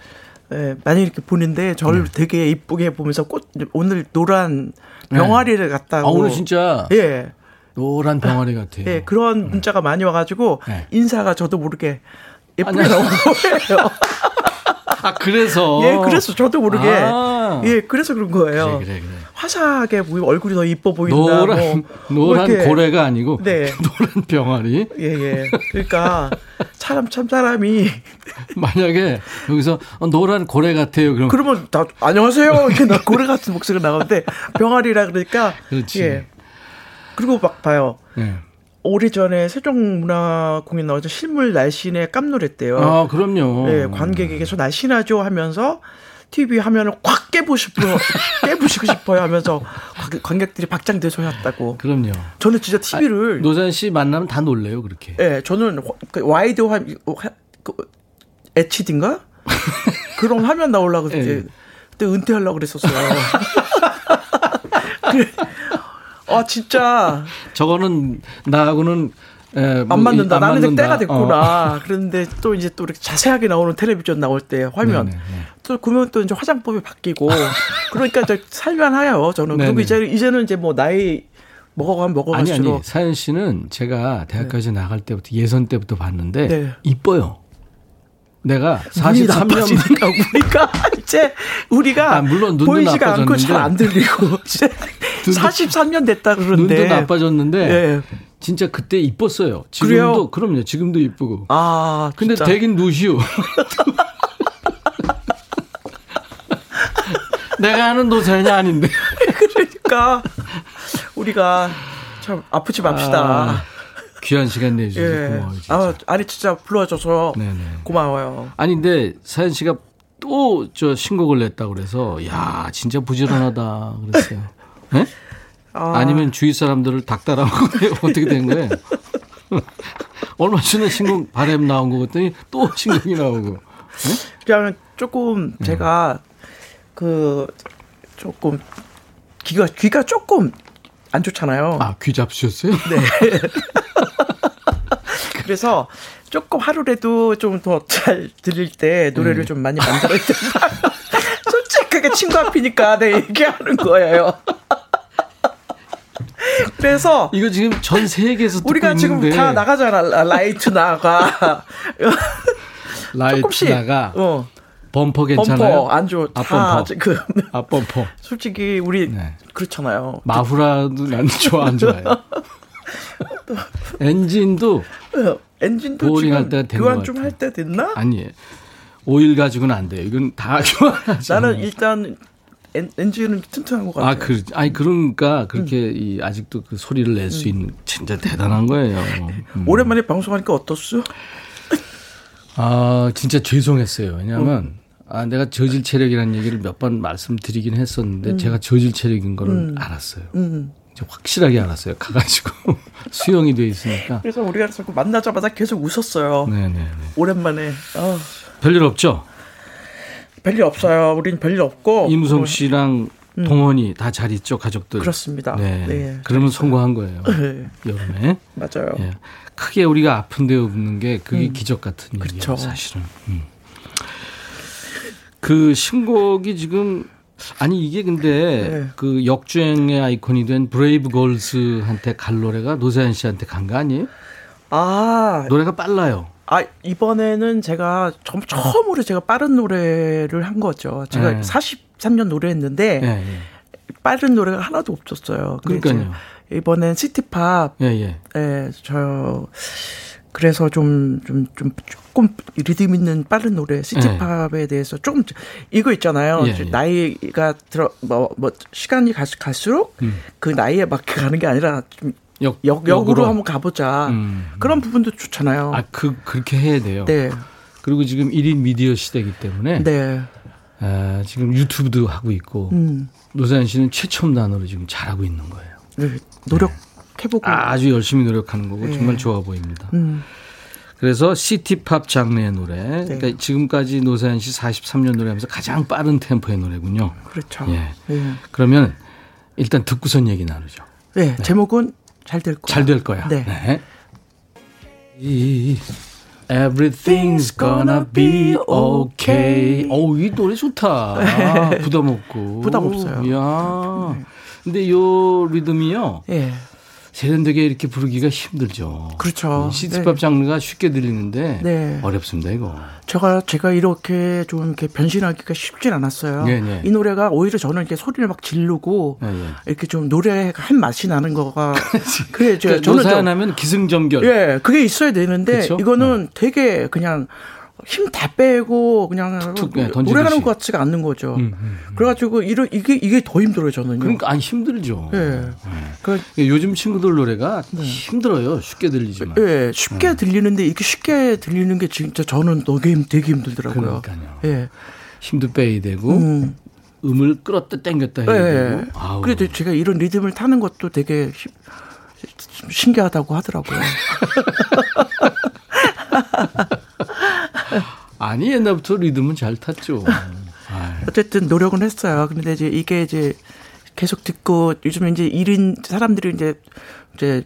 예, 많이 이렇게 보는데 저를 네. 되게 이쁘게 보면서 꽃 오늘 노란 네. 병아리를 갖다고 아, 오늘 진짜 예 노란 병아리 같아요. 예 그런 문자가 많이 와가지고 네. 인사가 저도 모르게 예쁘게 나온 거예요. <laughs> 아, 그래서? <laughs> 예, 그래서 저도 모르게. 아. 예, 그래서 그런 거예요. 그래, 그래, 그래. 화사하게 보이 얼굴이 더 이뻐 보인다. 노란, 뭐, 노란 뭐 고래가 아니고. 네. <laughs> 노란 병아리. 예, 예. 그러니까, 사람, 참 사람이. <laughs> 만약에 여기서 어, 노란 고래 같아요. 그럼. 그러면 다, 안녕하세요. 이렇게 나 고래 같은 목소리가 나오는데, 병아리라 그러니까. 그렇지. 예. 그리고 막 봐요. 예. 오래전에 세종문화공연 나와서 실물 날씬에 깜놀했대요. 아, 그럼요. 네, 관객에게 저 날씬하죠 하면서 TV 화면을 꽉 깨고 싶어, 깨부시고 싶어요 하면서 관객들이 박장대소였다고. 그럼요. 저는 진짜 TV를. 아, 노사연 씨 만나면 다 놀래요, 그렇게. 네, 저는 그 와이드 화, 그, HD인가? <laughs> 그런 화면 나오려고 그때, 네. 그때 은퇴하려고 그랬었어요. <laughs> 그래, 아 진짜. 저거는 나하고는 에, 뭐, 안 맞는다. 안 나는 맞는다. 때가 됐구나. 어. <laughs> 그런데 또 이제 또 이렇게 자세하게 나오는 텔레비전 나올 때 화면 네네, 네. 또 그러면 또 이제 화장법이 바뀌고 <laughs> 그러니까 이제 살만 하요. 저는 네네. 그리고 이제 이제는 이제 뭐 나이 먹어가면 먹어갈수록 아니 아니 사연 씨는 제가 대학까지 네. 나갈 때부터 예선 때부터 봤는데 네. 이뻐요. 내가 43년 우리가 이제 우리가 아, 물론 보이지가 않고 잘 안 들리고 <laughs> 이제 43년 됐다 그러는데 눈도 나빠졌는데 네. 진짜 그때 이뻤어요. 지금도 그래요? 그럼요. 지금도 이쁘고. 아, 근데 진짜. 되긴 누시오. <laughs> 내가 하는 노사연이 아닌데. <laughs> 그러니까 우리가 참 아프지 맙시다. 아. 귀한 시간 내주셔서 예. 고마워요. 진짜. 아, 아니 진짜 불러줘서 네네. 고마워요. 아니 근데 사연 씨가 또 저 신곡을 냈다 그래서 야 진짜 부지런하다 그랬어요. 네? 아. 니면 주위 사람들을 닥달하고 <laughs> 어떻게 된 거예요? <laughs> 얼마 전에 신곡 바램 나온 거 같더니 또 신곡이 나오고. 네? 그냥 조금 네. 제가 그 조금 귀가 귀가 조금 안 좋잖아요. 아, 귀 잡수셨어요? <laughs> 네. 그래서 조금 하루라도 좀 더 잘 들릴 때 노래를 음. 좀 많이 만들어야 된다. 솔직하게 친구 앞이니까 내 얘기하는 거예요. <laughs> 그래서 이거 지금 전 세계에서 우리가 지금 다 나가잖아. 라이트 나가. 라이트 조금씩, 나가. 어. 범퍼 괜찮아요? 범퍼 안 좋아. 아, 범퍼. 지금. 아, 범퍼. <laughs> 솔직히 우리 네. 그렇잖아요. 마후라도 난 좋아 안 좋아요. <laughs> 엔진도 어, 엔진도 보링 할 때가 된 교환 좀 할 때 됐나? 아니 오일 가지고는 안 돼요. 이건 다 교환하죠. 나는 일단 엔, 엔진은 튼튼한 것 같아요. 아, 그, 아니 그러니까 그렇게 음. 이 아직도 그 소리를 낼수 음. 있는 진짜 대단한 거예요. <laughs> 음. 오랜만에 방송하니까 어떻소? 아, 진짜 죄송했어요. 왜냐하면 음. 아, 내가 저질 체력이라는 얘기를 몇 번 말씀드리긴 했었는데 음. 제가 저질 체력인 거를 음. 알았어요. 확실하게 알았어요. 가가지고 <laughs> 수용이 돼 있으니까. 그래서 우리가 자꾸 만나자마자 계속 웃었어요. 네네. 오랜만에. 어. 별일 없죠? 별일 없어요. 우리는 별일 없고. 이무성 씨랑 음. 동원이 다 잘 있죠, 가족들. 그렇습니다. 네. 네 그러면 성공한 거예요. <laughs> 네. 여름에. 맞아요. 네. 크게 우리가 아픈데 없는 게 그게 음. 기적 같은 일이에요, 그렇죠. 사실은. 음. 그 신곡이 지금 아니 이게 근데 네. 그 역주행의 아이콘이 된 브레이브 걸스한테 갈 노래가 노사연 씨한테 간 거 아니에요? 아 노래가 빨라요. 아 이번에는 제가 처음으로 제가 빠른 노래를 한 거죠. 제가 네. 43년 노래했는데 네, 네. 빠른 노래가 하나도 없었어요. 그러니까요. 이번엔 시티팝. 예, 예. 예, 저 그래서 좀, 좀, 좀, 조금 리듬 있는 빠른 노래, 시티팝에 네. 대해서 조금, 이거 있잖아요. 예, 예. 나이가 들어, 뭐, 뭐, 시간이 갈, 갈수록 음. 그 나이에 맞게 가는 게 아니라 좀 역, 역, 역으로, 역으로 한번 가보자. 음. 그런 부분도 좋잖아요. 아, 그, 그렇게 해야 돼요. 네. 그리고 지금 1인 미디어 시대이기 때문에. 네. 아, 지금 유튜브도 하고 있고. 음. 노사연 씨는 최첨단으로 지금 잘하고 있는 거예요. 네. 노력 해보고 아 주 열심히 노력하는 거고 네. 정말 좋아 보입니다. 음. 그래서 시티팝 장르의 노래. 네. 그러니까 지금까지 노사연 씨 43년 노래하면서 가장 빠른 템포의 노래군요. 그렇죠. 예. 네. 그러면 일단 듣고선 얘기 나누죠. 네. 네. 제목은 잘 될 거야. 잘 될 거야. 네. 네. Everything's gonna be okay. 어, 이 노래 좋다. <laughs> 부담 없고. 부담 없어요. 이야. 근데 요 리듬이요. 예. 세련되게 이렇게 부르기가 힘들죠. 그렇죠. 시티팝 네. 장르가 쉽게 들리는데 네. 어렵습니다 이거. 제가 제가 이렇게 좀 이렇게 변신하기가 쉽진 않았어요. 네, 네. 이 노래가 오히려 저는 이렇게 소리를 막 지르고 네, 네. 이렇게 좀 노래가 한 맛이 나는 거가 <laughs> 그래 그러니까 저는 노사연하면 기승전결. 예, 그게 있어야 되는데 그렇죠? 이거는 되게 그냥 힘 다 빼고 그냥 툭툭, 네, 노래하는 것 같지가 않는 거죠. 음, 음, 음. 그래가지고 이런 이게 이게 더 힘들어요 저는요. 그러니까 아니 힘들죠. 예. 네. 그 요즘 친구들 노래가 네. 힘들어요. 쉽게 들리지만. 예, 쉽게 네. 들리는데 이렇게 쉽게 들리는 게 진짜 저는 되게 되게 힘들더라고요. 그러니까요. 예. 힘도 빼야 되고 음. 을 끌었다 땡겼다 해야 예. 되고. 아우. 그래도 제가 이런 리듬을 타는 것도 되게 신기하다고 하더라고요. <laughs> 아니 옛날부터 리듬은 잘 탔죠. <laughs> 어쨌든 노력은 했어요. 근데 이제 이게 이제 계속 듣고 요즘 이제 일인 사람들이 이제 이제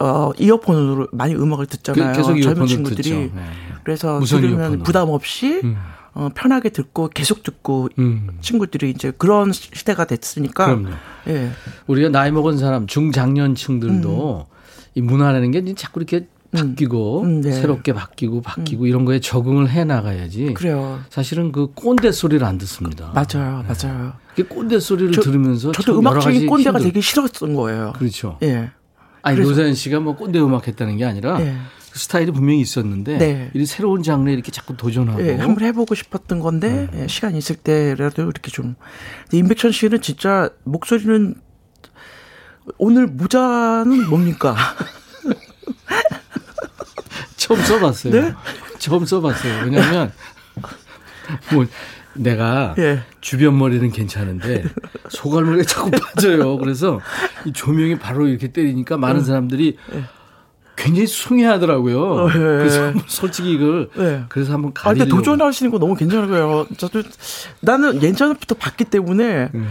어 이어폰으로 많이 음악을 듣잖아요. 그, 계속 젊은 친구들이. 네. 그래서 들으면 이어폰으로. 부담 없이 음. 어, 편하게 듣고 계속 듣고 음. 친구들이 이제 그런 시대가 됐으니까. 그럼요. 예. 우리가 나이 먹은 사람 중장년층들도 음. 이 문화라는 게 자꾸 이렇게 바뀌고 음, 네. 새롭게 바뀌고 바뀌고 음. 이런 거에 적응을 해 나가야지. 그래요. 사실은 그 꼰대 소리를 안 듣습니다. 맞아요, 네. 맞아요. 그 꼰대 소리를 저, 들으면서 저도 음악적인 꼰대가 힘들... 되게 싫었던 거예요. 그렇죠. 예. 아니 그래서. 노사연 씨가 뭐 꼰대 음악 했다는 게 아니라 예. 그 스타일이 분명히 있었는데 네. 이 새로운 장르에 이렇게 자꾸 도전하고 예, 한번 해보고 싶었던 건데 네. 예, 시간 있을 때라도 이렇게 좀. 임백천 씨는 진짜 목소리는 오늘 모자는 뭡니까? <laughs> 처음 써봤어요. 네? 처음 써봤어요. 왜냐하면 뭐 내가 예. 주변 머리는 괜찮은데 소갈머리가 자꾸 빠져요. 그래서 이 조명이 바로 이렇게 때리니까 많은 어. 사람들이 예. 굉장히 숭해하더라고요. 어, 예. 그래서 솔직히 이걸 예. 그래서 한번 가리려고. 아, 근데 도전하시는 거 너무 괜찮아요. 저도 나는 예전부터 봤기 때문에 음.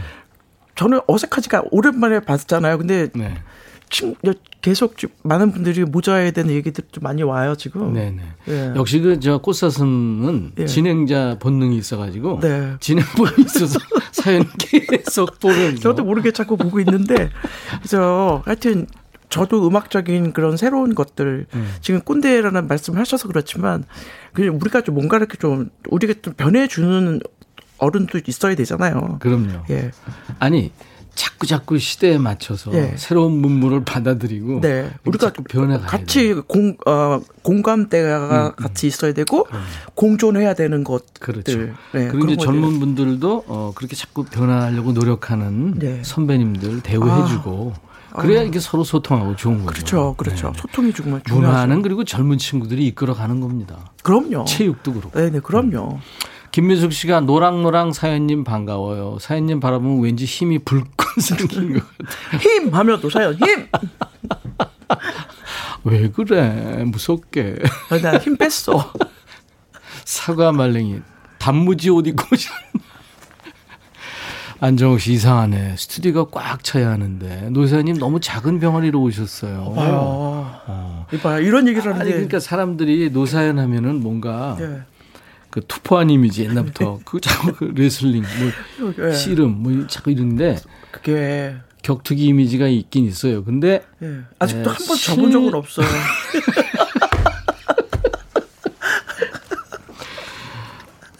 저는 어색하지가 오랜만에 봤잖아요. 근데 네. 친, 계속 많은 분들이 모자에 대한 얘기들 좀 많이 와요 지금. 네네. 예. 역시 그 저 꽃사슴은 예. 진행자 본능이 있어가지고 네. 진행 본능이 있어서 <laughs> 사연 계속 보면서. 저도 모르게 자꾸 보고 있는데 그래서 하여튼 저도 음악적인 그런 새로운 것들 음. 지금 꼰대라는 말씀을 하셔서 그렇지만 그냥 우리가 좀 뭔가 이렇게 좀 우리가 좀 변해 주는 어른도 있어야 되잖아요. 그럼요. 예. 아니 자꾸 자꾸 시대에 맞춰서 네. 새로운 문물을 받아들이고 네. 우리가 변해 같이 공 어, 공감대가 음, 음. 같이 있어야 되고 음. 공존해야 되는 것들. 그렇죠. 네, 그리고 이제 젊은 분들도 어, 그렇게 자꾸 변화하려고 노력하는 네. 선배님들 대우해주고 아. 그래야 이게 서로 소통하고 좋은 거죠. 그렇죠, 그렇죠. 네. 소통이 정말 중요하죠. 문화는 그리고 젊은 친구들이 이끌어가는 겁니다. 그럼요. 체육도 그렇고. 네, 네, 그럼요. 음. 김민숙 씨가 노랑노랑 사연님 반가워요. 사연님 바라보면 왠지 힘이 불끈 <laughs> 생긴 것 같아요. 힘! 하면 또 사연, 힘! 왜 그래? 무섭게. 아, 나힘 뺐어. 사과 말랭이. 단무지 옷 입고 안정욱 씨 이상하네. 스튜디오가 꽉 차야 하는데 노사님 너무 작은 병아리로 오셨어요. 봐요. 어. 이봐 이런 얘기를 하는데. 아니 그러니까 사람들이 노사연 하면은 뭔가 예. 그 투포한 이미지 옛날부터 <laughs> 그 자꾸 그 레슬링 뭐 네. 씨름 뭐 자꾸 이런데 그게 격투기 이미지가 있긴 있어요. 근데 네. 아직도 네, 한번 접은 적은 없어요. <laughs>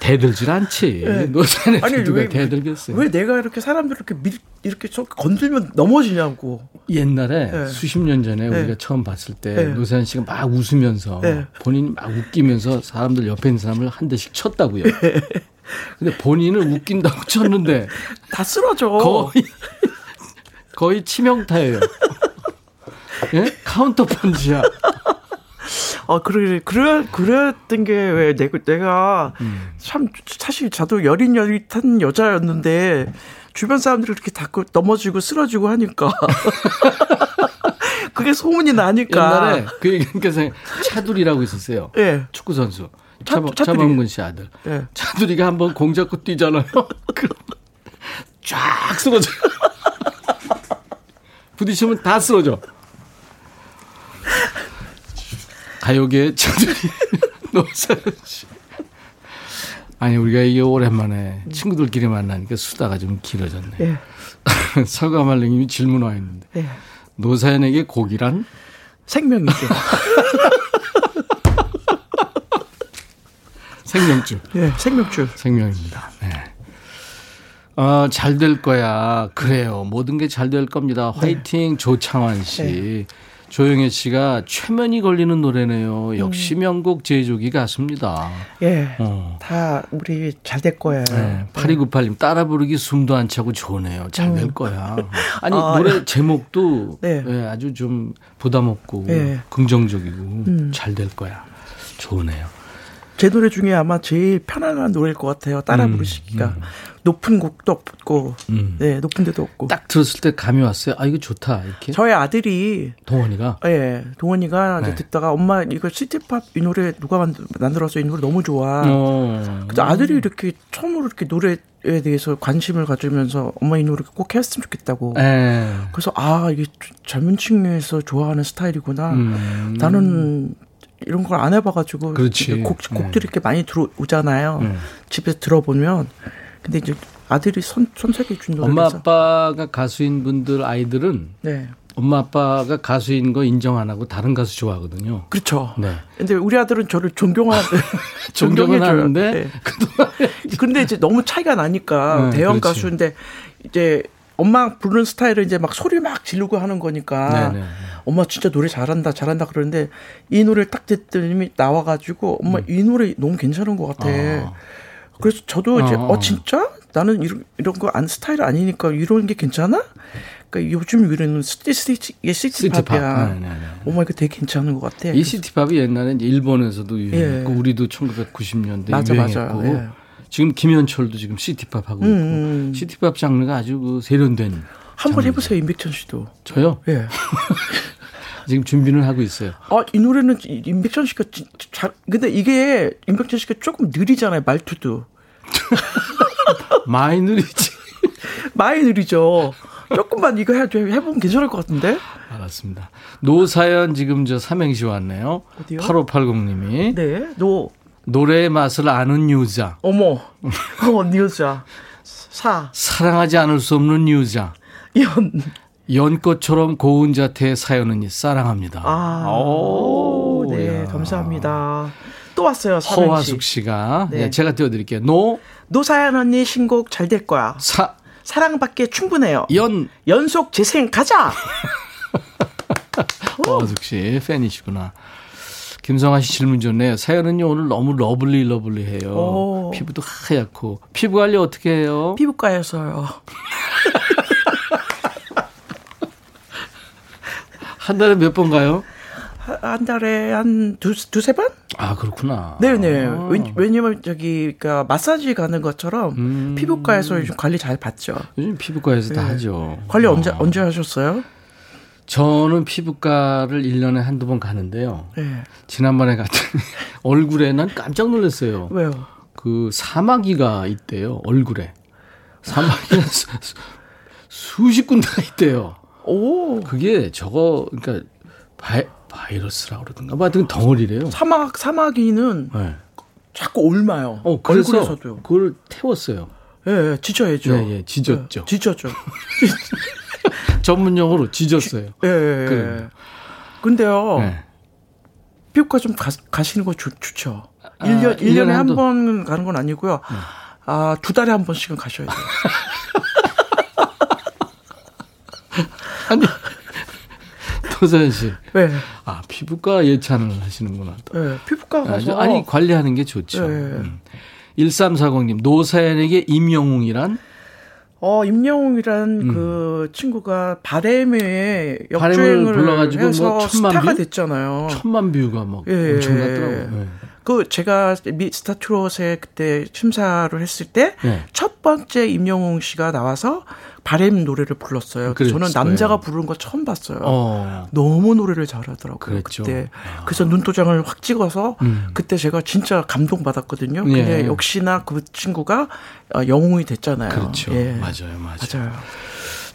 대들질 않지. 네. 노산에 아니, 누가 왜, 대들겠어요. 왜 내가 이렇게 사람들 이렇게 밀, 이렇게 건들면 넘어지냐고. 옛날에 네. 수십 년 전에 네. 우리가 처음 봤을 때 네. 노사연 씨가 막 웃으면서 네. 본인이 막 웃기면서 사람들 옆에 있는 사람을 한 대씩 쳤다고요. 네. 근데 본인은 웃긴다고 쳤는데 <laughs> 다 쓰러져. 거의 거의 치명타예요. <laughs> 예? 카운터 펀치야. 아, 그래, 그래, 그랬던 게 왜 내가, 내가 음. 참, 사실 저도 여린여릿한 여자였는데, 주변 사람들이 이렇게 다 넘어지고 쓰러지고 하니까. <laughs> 그게 소문이 나니까. 옛날에 그 얘기께서 차두리라고 있었어요. 예. 네. 축구 선수. 차, 차범근 씨 아들. 네. 차두리가 한번 공 잡고 뛰잖아요. <laughs> 쫙 쓰러져. 부딪히면 다 쓰러져. 가요계 차두리 노사연 씨. 아니 우리가 이게 오랜만에 친구들끼리 만나니까 수다가 좀 길어졌네. 예. <laughs> 서가말랭님이 질문 와 있는데 예. 노사연에게 고기란 생명이죠. 생명줄. 예, 생명줄. 생명입니다. 네. 어, 잘 될 거야. 그래요. 모든 게 잘 될 겁니다. 화이팅 네. 조창환 씨. 네. 조영애 씨가 최면이 걸리는 노래네요. 역시 음. 명곡 제조기 같습니다. 예. 어. 다 우리 잘 될 거예요. 네. 8298님 따라 부르기 숨도 안 차고 좋네요. 잘될 음. 거야. <laughs> 아니 아, 노래 제목도 네. 네, 아주 좀 부담 없고 네. 긍정적이고 음. 잘될 거야. 좋네요. 제 노래 중에 아마 제일 편안한 노래일 것 같아요. 따라 음, 부르시기가. 음. 높은 곡도 없고, 음. 네, 높은 데도 없고. 딱 들었을 때 감이 왔어요. 아, 이거 좋다. 이렇게. 저희 아들이. 동원이가? 예, 네, 동원이가 네. 듣다가 엄마 이거 시티팝 이 노래 누가 만들었어? 이 노래 너무 좋아. 어. 그래서 아들이 이렇게 처음으로 이렇게 노래 에 대해서 관심을 가지면서 엄마 이 노래 꼭 했으면 좋겠다고. 에. 네. 그래서 아 이게 젊은 층에서 좋아하는 스타일이구나. 음. 나는 이런 걸 안 해봐가지고 그렇지. 곡, 곡들이 이렇게 많이 들어오잖아요. 네. 집에서 들어보면 근데 이제 아들이 선, 선택해 준 노래 엄마 아빠가 가수인 분들 아이들은 네. 엄마 아빠가 가수인 거 인정 안 하고 다른 가수 좋아하거든요. 그렇죠. 네. 근데 우리 아들은 저를 존경하 <laughs> 존경은 하는데 네. 근데 이제 너무 차이가 나니까 네, 대형 그렇지. 가수인데 이제 엄마 부르는 스타일은 이제 막 소리 막 지르고 하는 거니까 네네. 네, 네. 엄마 진짜 노래 잘한다 잘한다 그러는데 이 노래를 딱 듣더니 나와가지고 엄마 음. 이 노래 너무 괜찮은 것 같아. 아. 그래서 저도 이제 어, 어 진짜 나는 이런 이런 거 안 스타일 아니니까 이런 게 괜찮아? 그러니까 요즘 유행은 스티 스티치 city pop이야. 네, 네, 네. 어머 이거 되게 괜찮은 것 같아. 이 city pop이 옛날엔 일본에서도 유행했고 예. 우리도 1990년대 맞아, 유행했고 맞아. 예. 지금 김현철도 지금 city pop 하고 있고 음, 음. city pop 장르가 아주 그 세련된. 한번 해보세요 임백천 씨도. 저요? 예. <laughs> 지금 준비는 하고 있어요. 아, 이 노래는 임백천 씨가 잘, 근데 이게 임백천 씨가 조금 느리잖아요, 말투도. <laughs> 많이 느리지. 많이 느리죠. 조금만 이거 해, 해보면 괜찮을 것 같은데? 알았습니다. 노사연 지금 저 삼행시 왔네요. 어디요? 8580님이. 네, 노. 노래의 맛을 아는 여자. 어머, 어, 여자. 사. 사랑하지 않을 수 없는 여자. 연. 연꽃처럼 고운 자태의 사연은 사랑합니다. 아, 오, 네, 야. 감사합니다. 또 왔어요. 허화숙 씨가 네. 네, 제가 띄워드릴게요. 노 노사연 언니 신곡 잘 될 거야. 사 사랑받기에 충분해요. 연 연속 재생 가자. <laughs> 허화숙 씨 팬이시구나. 김성아 씨 질문 좋네요. 사연은요 오늘 너무 lovely lovely해요. 오. 피부도 하얗고 피부 관리 어떻게 해요? 피부과에서요. 한 달에 몇 번 가요? 한 달에 한 두, 두세 번? 아, 그렇구나. 네네. 아. 왜냐면 저기, 그니까 마사지 가는 것처럼 음. 피부과에서 요즘 관리 잘 받죠. 요즘 피부과에서 네. 다 하죠. 관리 어. 언제, 언제 하셨어요? 저는 피부과를 1년에 한두 번 가는데요. 네. 지난번에 갔더니 <laughs> 얼굴에 난 깜짝 놀랐어요. 왜요? 그 사마귀가 있대요, 얼굴에. 사마귀가 수십 군데가 있대요. 오. 그게 저거 그러니까 바이, 바이러스라고 그러던가. 뭐 하여튼 덩어리래요. 사막 사마귀는 네. 자꾸 옮아요. 어, 그래서 얼굴에서도. 그걸 태웠어요. 예, 예 지져야죠. 예, 예, 지졌죠. 예, 지졌죠. <laughs> 전문 용어로 지졌어요. 예, 예, 예. 근데요. 네. 피부과 좀 가, 가시는 거 좋, 좋죠. 아, 1년, 1년에 한 번 가는 건 아니고요. 네. 아, 두 달에 한 번씩은 가셔야 돼요. <laughs> 아니, <laughs> 노사연 씨. 네. 아, 피부과 예찬을 하시는구나. 또. 네, 피부과 가서. 아니, 관리하는 게 좋죠. 네. 음. 1340님, 노사연에게 임영웅이란? 어, 임영웅이란 음. 그 친구가 바램에 역주행을 불러가지고 뭐 해서 뭐 천만 스타가 view? 됐잖아요. 천만 view가 막 예. 엄청났더라고요. 예. 그 제가 미스터 트롯에 그때 심사를 했을 때첫 네. 번째 임영웅 씨가 나와서 바램 노래를 불렀어요. 저는 남자가. 부르는 거 처음 봤어요. 어. 너무 노래를 잘하더라고요. 그랬죠. 그때 아. 그래서 눈도장을 확 찍어서 음. 그때 제가 진짜 감동 받았거든요. 예. 근데 역시나 그 친구가 어, 영웅이 됐잖아요. 그렇죠. 예. 맞아요, 맞아요. 맞아요.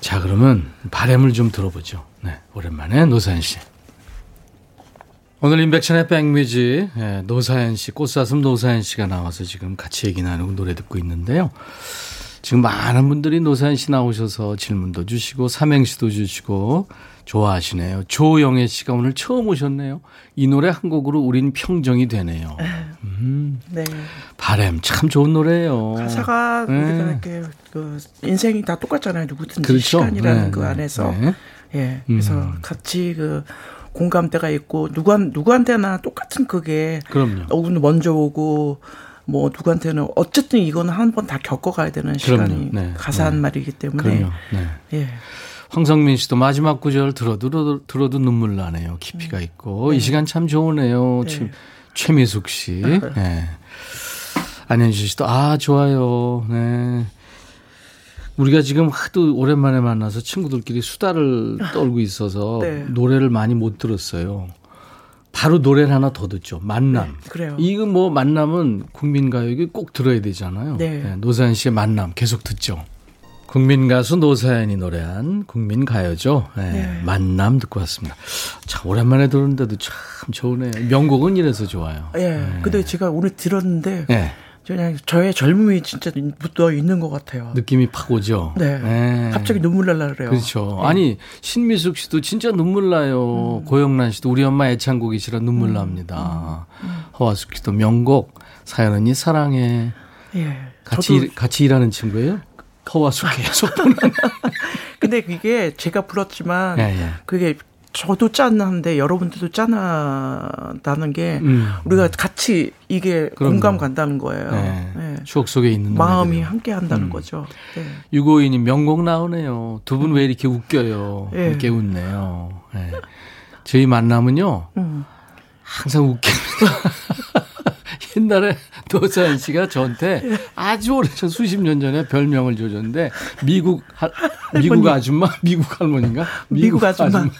자 그러면 바램을 좀 들어보죠. 네, 오랜만에 노산 씨. 오늘 인백션의 백뮤지 예, 노사연 씨, 꽃사슴 노사연 씨가 나와서 지금 같이 얘기 나누고 노래 듣고 있는데요. 지금 많은 분들이 노사연 씨 나오셔서 질문도 주시고 삼행시도 주시고 좋아하시네요. 조영애 씨가 오늘 처음 오셨네요. 이 노래 한 곡으로 우린 평정이 되네요. 음. 네. 바램 참 좋은 노래예요. 가사가 네. 우리가 이렇게 그 인생이 다 똑같잖아요. 누구든지 그렇죠? 시간이라는 네. 그 안에서 네. 예. 그래서 음. 같이 그 공감대가 있고 누구한 누구한테나 똑같은 그게 그럼요. 오늘 먼저 오고 뭐 누구한테는 어쨌든 이거는 한 번 다 겪어가야 되는 시간이 네. 가사 한 네. 말이기 때문에 네. 예. 황성민 씨도 마지막 구절 들어도 들어도, 들어도 눈물 나네요. 깊이가 네. 있고 이 네. 시간 참 좋으네요. 네. 최미숙 씨. 네. 안현실 씨도 아 좋아요. 네. 우리가 지금 하도 오랜만에 만나서 친구들끼리 수다를 떨고 있어서 <laughs> 네. 노래를 많이 못 들었어요. 바로 노래를 하나 더 듣죠. 만남. 네, 그래요. 이거 뭐 만남은 국민가요기 꼭 들어야 되잖아요. 네. 네, 노사연 씨의 만남 계속 듣죠. 국민 가수 노사연이 노래한 국민 가요죠. 네, 네. 만남 듣고 왔습니다. 참 오랜만에 들었는데도 참 좋으네요. 명곡은 이래서 좋아요. 예. 네. 근데 제가 오늘 들었는데 네. 그냥 저의 젊음이 진짜 묻어 있는 것 같아요. 느낌이 팍 오죠. 네. 네. 갑자기 눈물 날라 그래요. 그렇죠. 네. 아니 신미숙 씨도 진짜 눈물 나요. 음. 고영란 씨도 우리 엄마 애창곡이시라 눈물 음. 납니다. 음. 음. 허화숙 씨도 명곡 사연은이 사랑해. 예. 같이 일, 같이 일하는 친구예요? 허화숙 계속 보는. <laughs> 근데 그게 제가 불렀지만 예, 예. 그게 저도 짠한데 여러분들도 짠하다는 게 음. 우리가 같이 이게 그럼요. 공감 간다는 거예요. 네. 네. 추억 속에 있는 마음이 함께 한다는 음. 거죠. 네. 유고인이 명곡 나오네요. 두 분 왜 이렇게 웃겨요? 네. 이렇게 웃네요. 네. 저희 만남은요. 음. 항상 웃깁니다. <laughs> 옛날에 도사연 씨가 저한테 아주 오래전 수십 년 전에 별명을 줘줬는데 미국 하, 미국 아줌마, 미국 할머니인가? 미국, 미국 아줌마. 아줌마.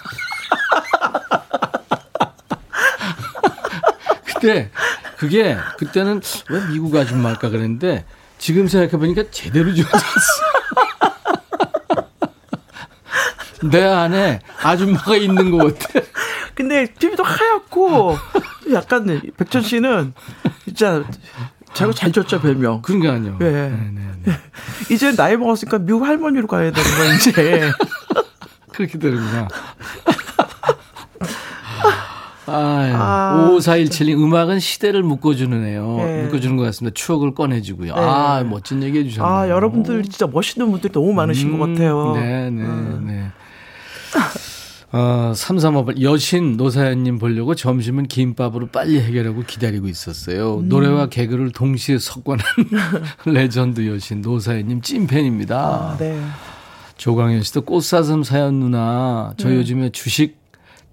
그때 그게 그때는 왜 미국 아줌마일까 그랬는데 지금 생각해 보니까 제대로 좋아졌어. <laughs> 내 안에 아줌마가 있는 것 같아. 근데 TV도 하얗고 약간 백천 씨는 진짜 자꾸 잘 줬죠 별명. 그러니까요. 네. 네, 네, 네. <laughs> 이제 나이 먹었으니까 미국 할머니로 가야 되는 거 이제. <laughs> 그렇게 되는구나. 아, 5417님, 음악은 시대를 묶어주는 애요. 네. 묶어주는 것 같습니다. 추억을 꺼내주고요. 네. 아, 멋진 얘기 해주셨네요. 아, 여러분들 진짜 멋있는 분들이 너무 많으신 음, 것 같아요. 네, 네, 음. 네. 어, 3358 여신 노사연님 보려고 점심은 김밥으로 빨리 해결하고 기다리고 있었어요. 음. 노래와 개그를 동시에 석권한 <laughs> 레전드 여신 노사연님 찐팬입니다. 아, 네. 조광현 씨도 꽃사슴 사연 누나 저 네. 요즘에 주식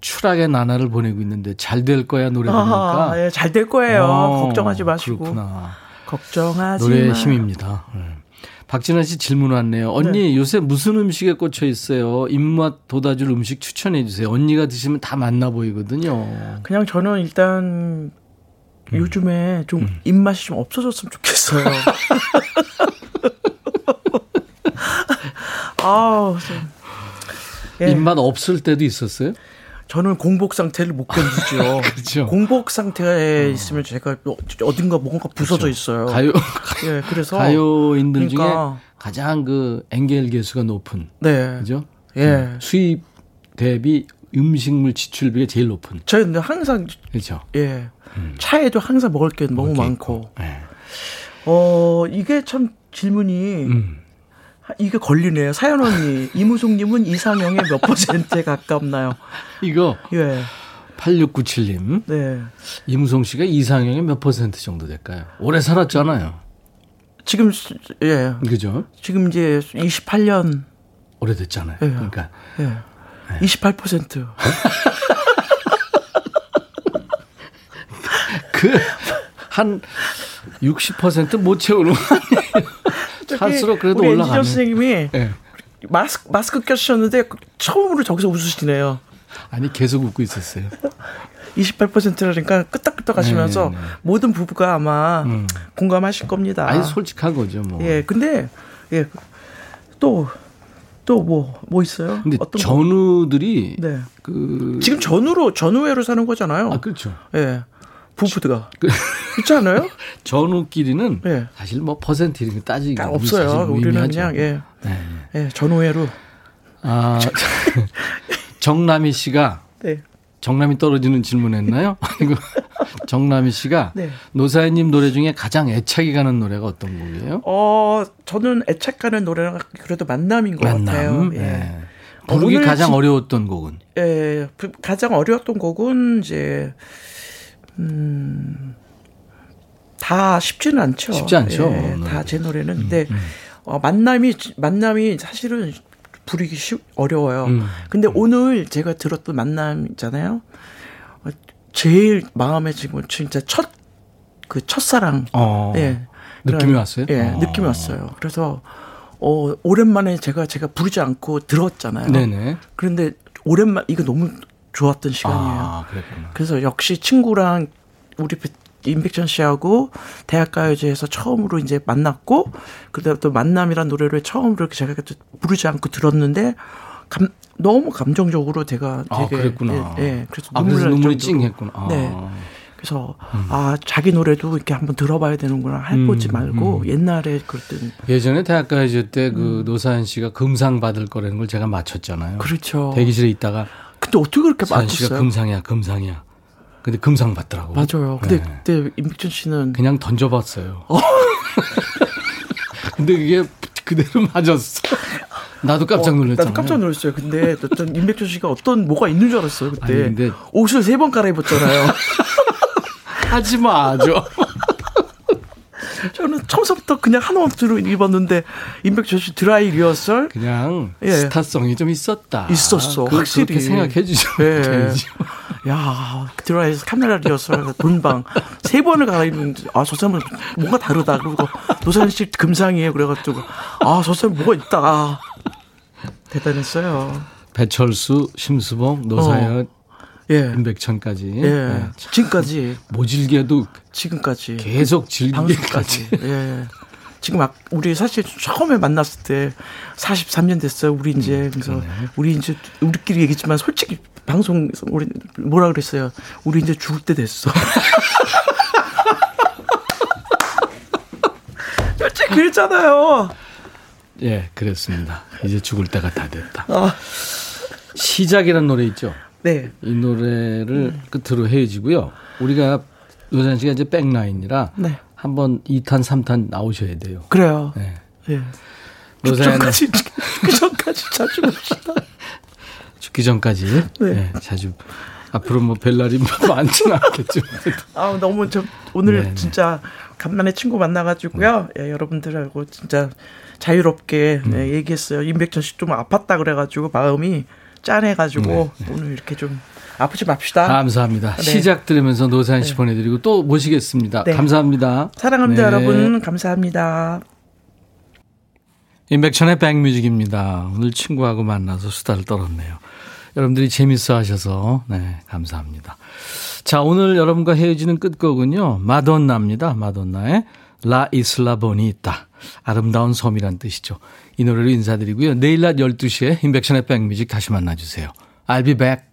추락의 나날을 보내고 있는데 잘 될 거야 노래 아, 예, 잘될 거예요. 어, 걱정하지 마시고. 그렇구나. 걱정하지 노래의 마. 힘입니다. 네. 박진아 씨 질문 왔네요. 언니 네. 요새 무슨 음식에 꽂혀 있어요? 입맛 돋아줄 음식 추천해 주세요. 언니가 드시면 다 맛나 보이거든요. 그냥 저는 일단 음. 요즘에 좀 음. 입맛이 좀 없어졌으면 좋겠어요. <laughs> <laughs> 아우, 예. 입맛 없을 때도 있었어요? 저는 공복 상태를 못 견디죠. <laughs> 그렇죠. 공복 상태에 어. 있으면 제가 뭐 어딘가 뭔가 부서져 그렇죠. 있어요. 가요, 예, 그래서 가요인들 그러니까. 중에 가장 그 엔겔 계수가 높은. 네. 그죠? 예. 음, 수입 대비 음식물 지출비가 제일 높은. 저희는 항상 그렇죠. 예. 음. 차에도 항상 먹을 게 너무 많고. 네. 어 이게 참 질문이 음. 이게 걸리네요. 사연 언니 <laughs> 이무송님은 이상형의 몇 퍼센트에 가깝나요? 이거 예. 8697님. 네. 이무송 씨가 이상형의 몇 퍼센트 정도 될까요? 오래 살았잖아요. 지금 예. 그죠? 지금 이제 28년 오래됐잖아요. 예. 그러니까 예. 네. 28%. 그 한 60%못 채우는 할수록 그래도 올라가네. 엔지니어 선생님이 네. 마스크 마스크 껴주셨는데 처음으로 저기서 웃으시네요. 아니 계속 웃고 있었어요. 28%라니까 끄떡끄떡 하시면서 네네네. 모든 부부가 아마 음. 공감하실 겁니다. 아니 솔직한 거죠, 뭐. 예, 근데 예. 또또뭐뭐 있어요? 근데 어떤 전우들이 네. 그 지금 전우로 전우회로 사는 거잖아요. 아 그렇죠. 예. 부부드가 그, 그렇지 않아요? <laughs> 전우끼리는 네. 사실 뭐 퍼센트 이런 게 따지기 없어요. 우리는 그냥 예, 네. 예 전우회로. 아 <laughs> 정남희 씨가 네. 정남이 떨어지는 질문했나요? <laughs> 이거 정남희 씨가 네. 노사연님 노래 중에 가장 애착이 가는 노래가 어떤 곡이에요? 어 저는 애착 가는 노래가 그래도 만남인 것 만남? 같아요. 예. 네. 부르기 가장 지, 어려웠던 곡은? 예, 가장 어려웠던 곡은 이제 음, 다 쉽지는 않죠. 쉽지 않죠. 예, 다제 노래는. 근데 음, 음. 어, 만남이 만남이 사실은 부르기 쉬 어려워요. 음. 근데 오늘 제가 들었던 만남이잖아요. 어, 제일 마음에 지금 진짜 첫 그 첫사랑. 어. 예. 느낌이 왔어요? 예, 어. 느낌이 왔어요. 그래서 어 오랜만에 제가 제가 부르지 않고 들었잖아요. 네네. 그런데 오랜만 이거 너무 좋았던 시간이에요. 아, 그래서 역시 친구랑 우리 임백천 씨하고 대학가요제에서 처음으로 이제 만났고 그다음 또 만남이란 노래를 처음으로 제가 부르지 않고 들었는데 감, 너무 감정적으로 제가 아, 되게 아, 그랬구나. 예, 예 그래서 아, 눈물 눈물이 찡했구나. 아. 네. 그래서 음. 아 자기 노래도 이렇게 한번 들어봐야 되는구나 해보지 음, 말고 음. 옛날에 그랬던 예전에 대학가요제 때그 음. 노사연 씨가 금상 받을 거라는 걸 제가 맞췄잖아요. 그렇죠. 대기실에 있다가 근데 어떻게 그렇게 맞췄어요? 금상이야, 금상이야. 근데 금상 받더라고. 맞아요. 근데 네. 그때 임백천 씨는 그냥 던져봤어요. 어. <laughs> 근데 그게 그대로 맞았어. 나도 깜짝 놀랐잖아. 어, 나도 깜짝 놀랐어요. 근데 어떤 임백천 씨가 어떤 뭐가 있는 줄 알았어요. 그때 아니, 근데 옷을 세 번 갈아입었잖아요. <laughs> 하지 마, 죠 저는 처음부터 그냥 한 옷으로 입었는데 임백천 씨 드라이 리허설 그냥 예. 스타성이 좀 있었다. 있었어. 확실히 그렇게 생각해 주죠. 네. 야 드라이 카메라 리허설 본방 세 번을 갈아입는 아저 사람은 뭔가 다르다. 그리고 노사연 씨 금상이에요. 그래가지고 아저 사람 뭐가 있다. 아, 대단했어요. 배철수, 심수봉, 노사연. 어. 예. 임백천까지. 예. 예. 지금까지. 모질게도 지금까지. 계속 즐기기까지. 예. 지금 막 우리 사실 처음에 만났을 때 43년 됐어요. 우리 이제 음, 그래서. 우리 이제 우리끼리 얘기했지만 솔직히 방송 우리 뭐라 그랬어요. 우리 이제 죽을 때 됐어. <laughs> 솔직히 그랬잖아요. 예, 그랬습니다. 이제 죽을 때가 다 됐다. 아. 시작이라는 노래 있죠. 네. 이 노래를 음. 끝으로 헤어지고요. 우리가 노산 씨가 이제 백라인이라 네. 한번 2탄, 3탄 나오셔야 돼요. 그래요. 네. 네. 노사연은 그 전까지 자주 봅시다. 죽기 전까지 네. 네. 자주 앞으로 뭐뵐 날이 많지는 않겠죠. 아 너무 저 오늘 네네. 진짜 간만에 친구 만나가지고요. 네. 예, 여러분들하고 진짜 자유롭게 음. 네, 얘기했어요. 임백천 씨 좀 아팠다 그래가지고 마음이 짠해가지고 네, 네. 오늘 이렇게 좀 아프지 맙시다. 감사합니다. 네. 시작 들으면서 노사연 씨 네. 보내드리고 또 모시겠습니다. 네. 감사합니다. 사랑합니다, 여러분. 감사합니다. 임백천의 백뮤직입니다. 오늘 친구하고 만나서 수다를 떨었네요. 여러분들이 재밌어 하셔서, 네, 감사합니다. 자, 오늘 여러분과 헤어지는 끝곡은요, 마돈나입니다. 마돈나의 라 이슬라 보니있다. 아름다운 섬이란 뜻이죠. 이 노래로 인사드리고요. 내일 낮 12시에 인백션의 백뮤직 다시 만나주세요. I'll be back.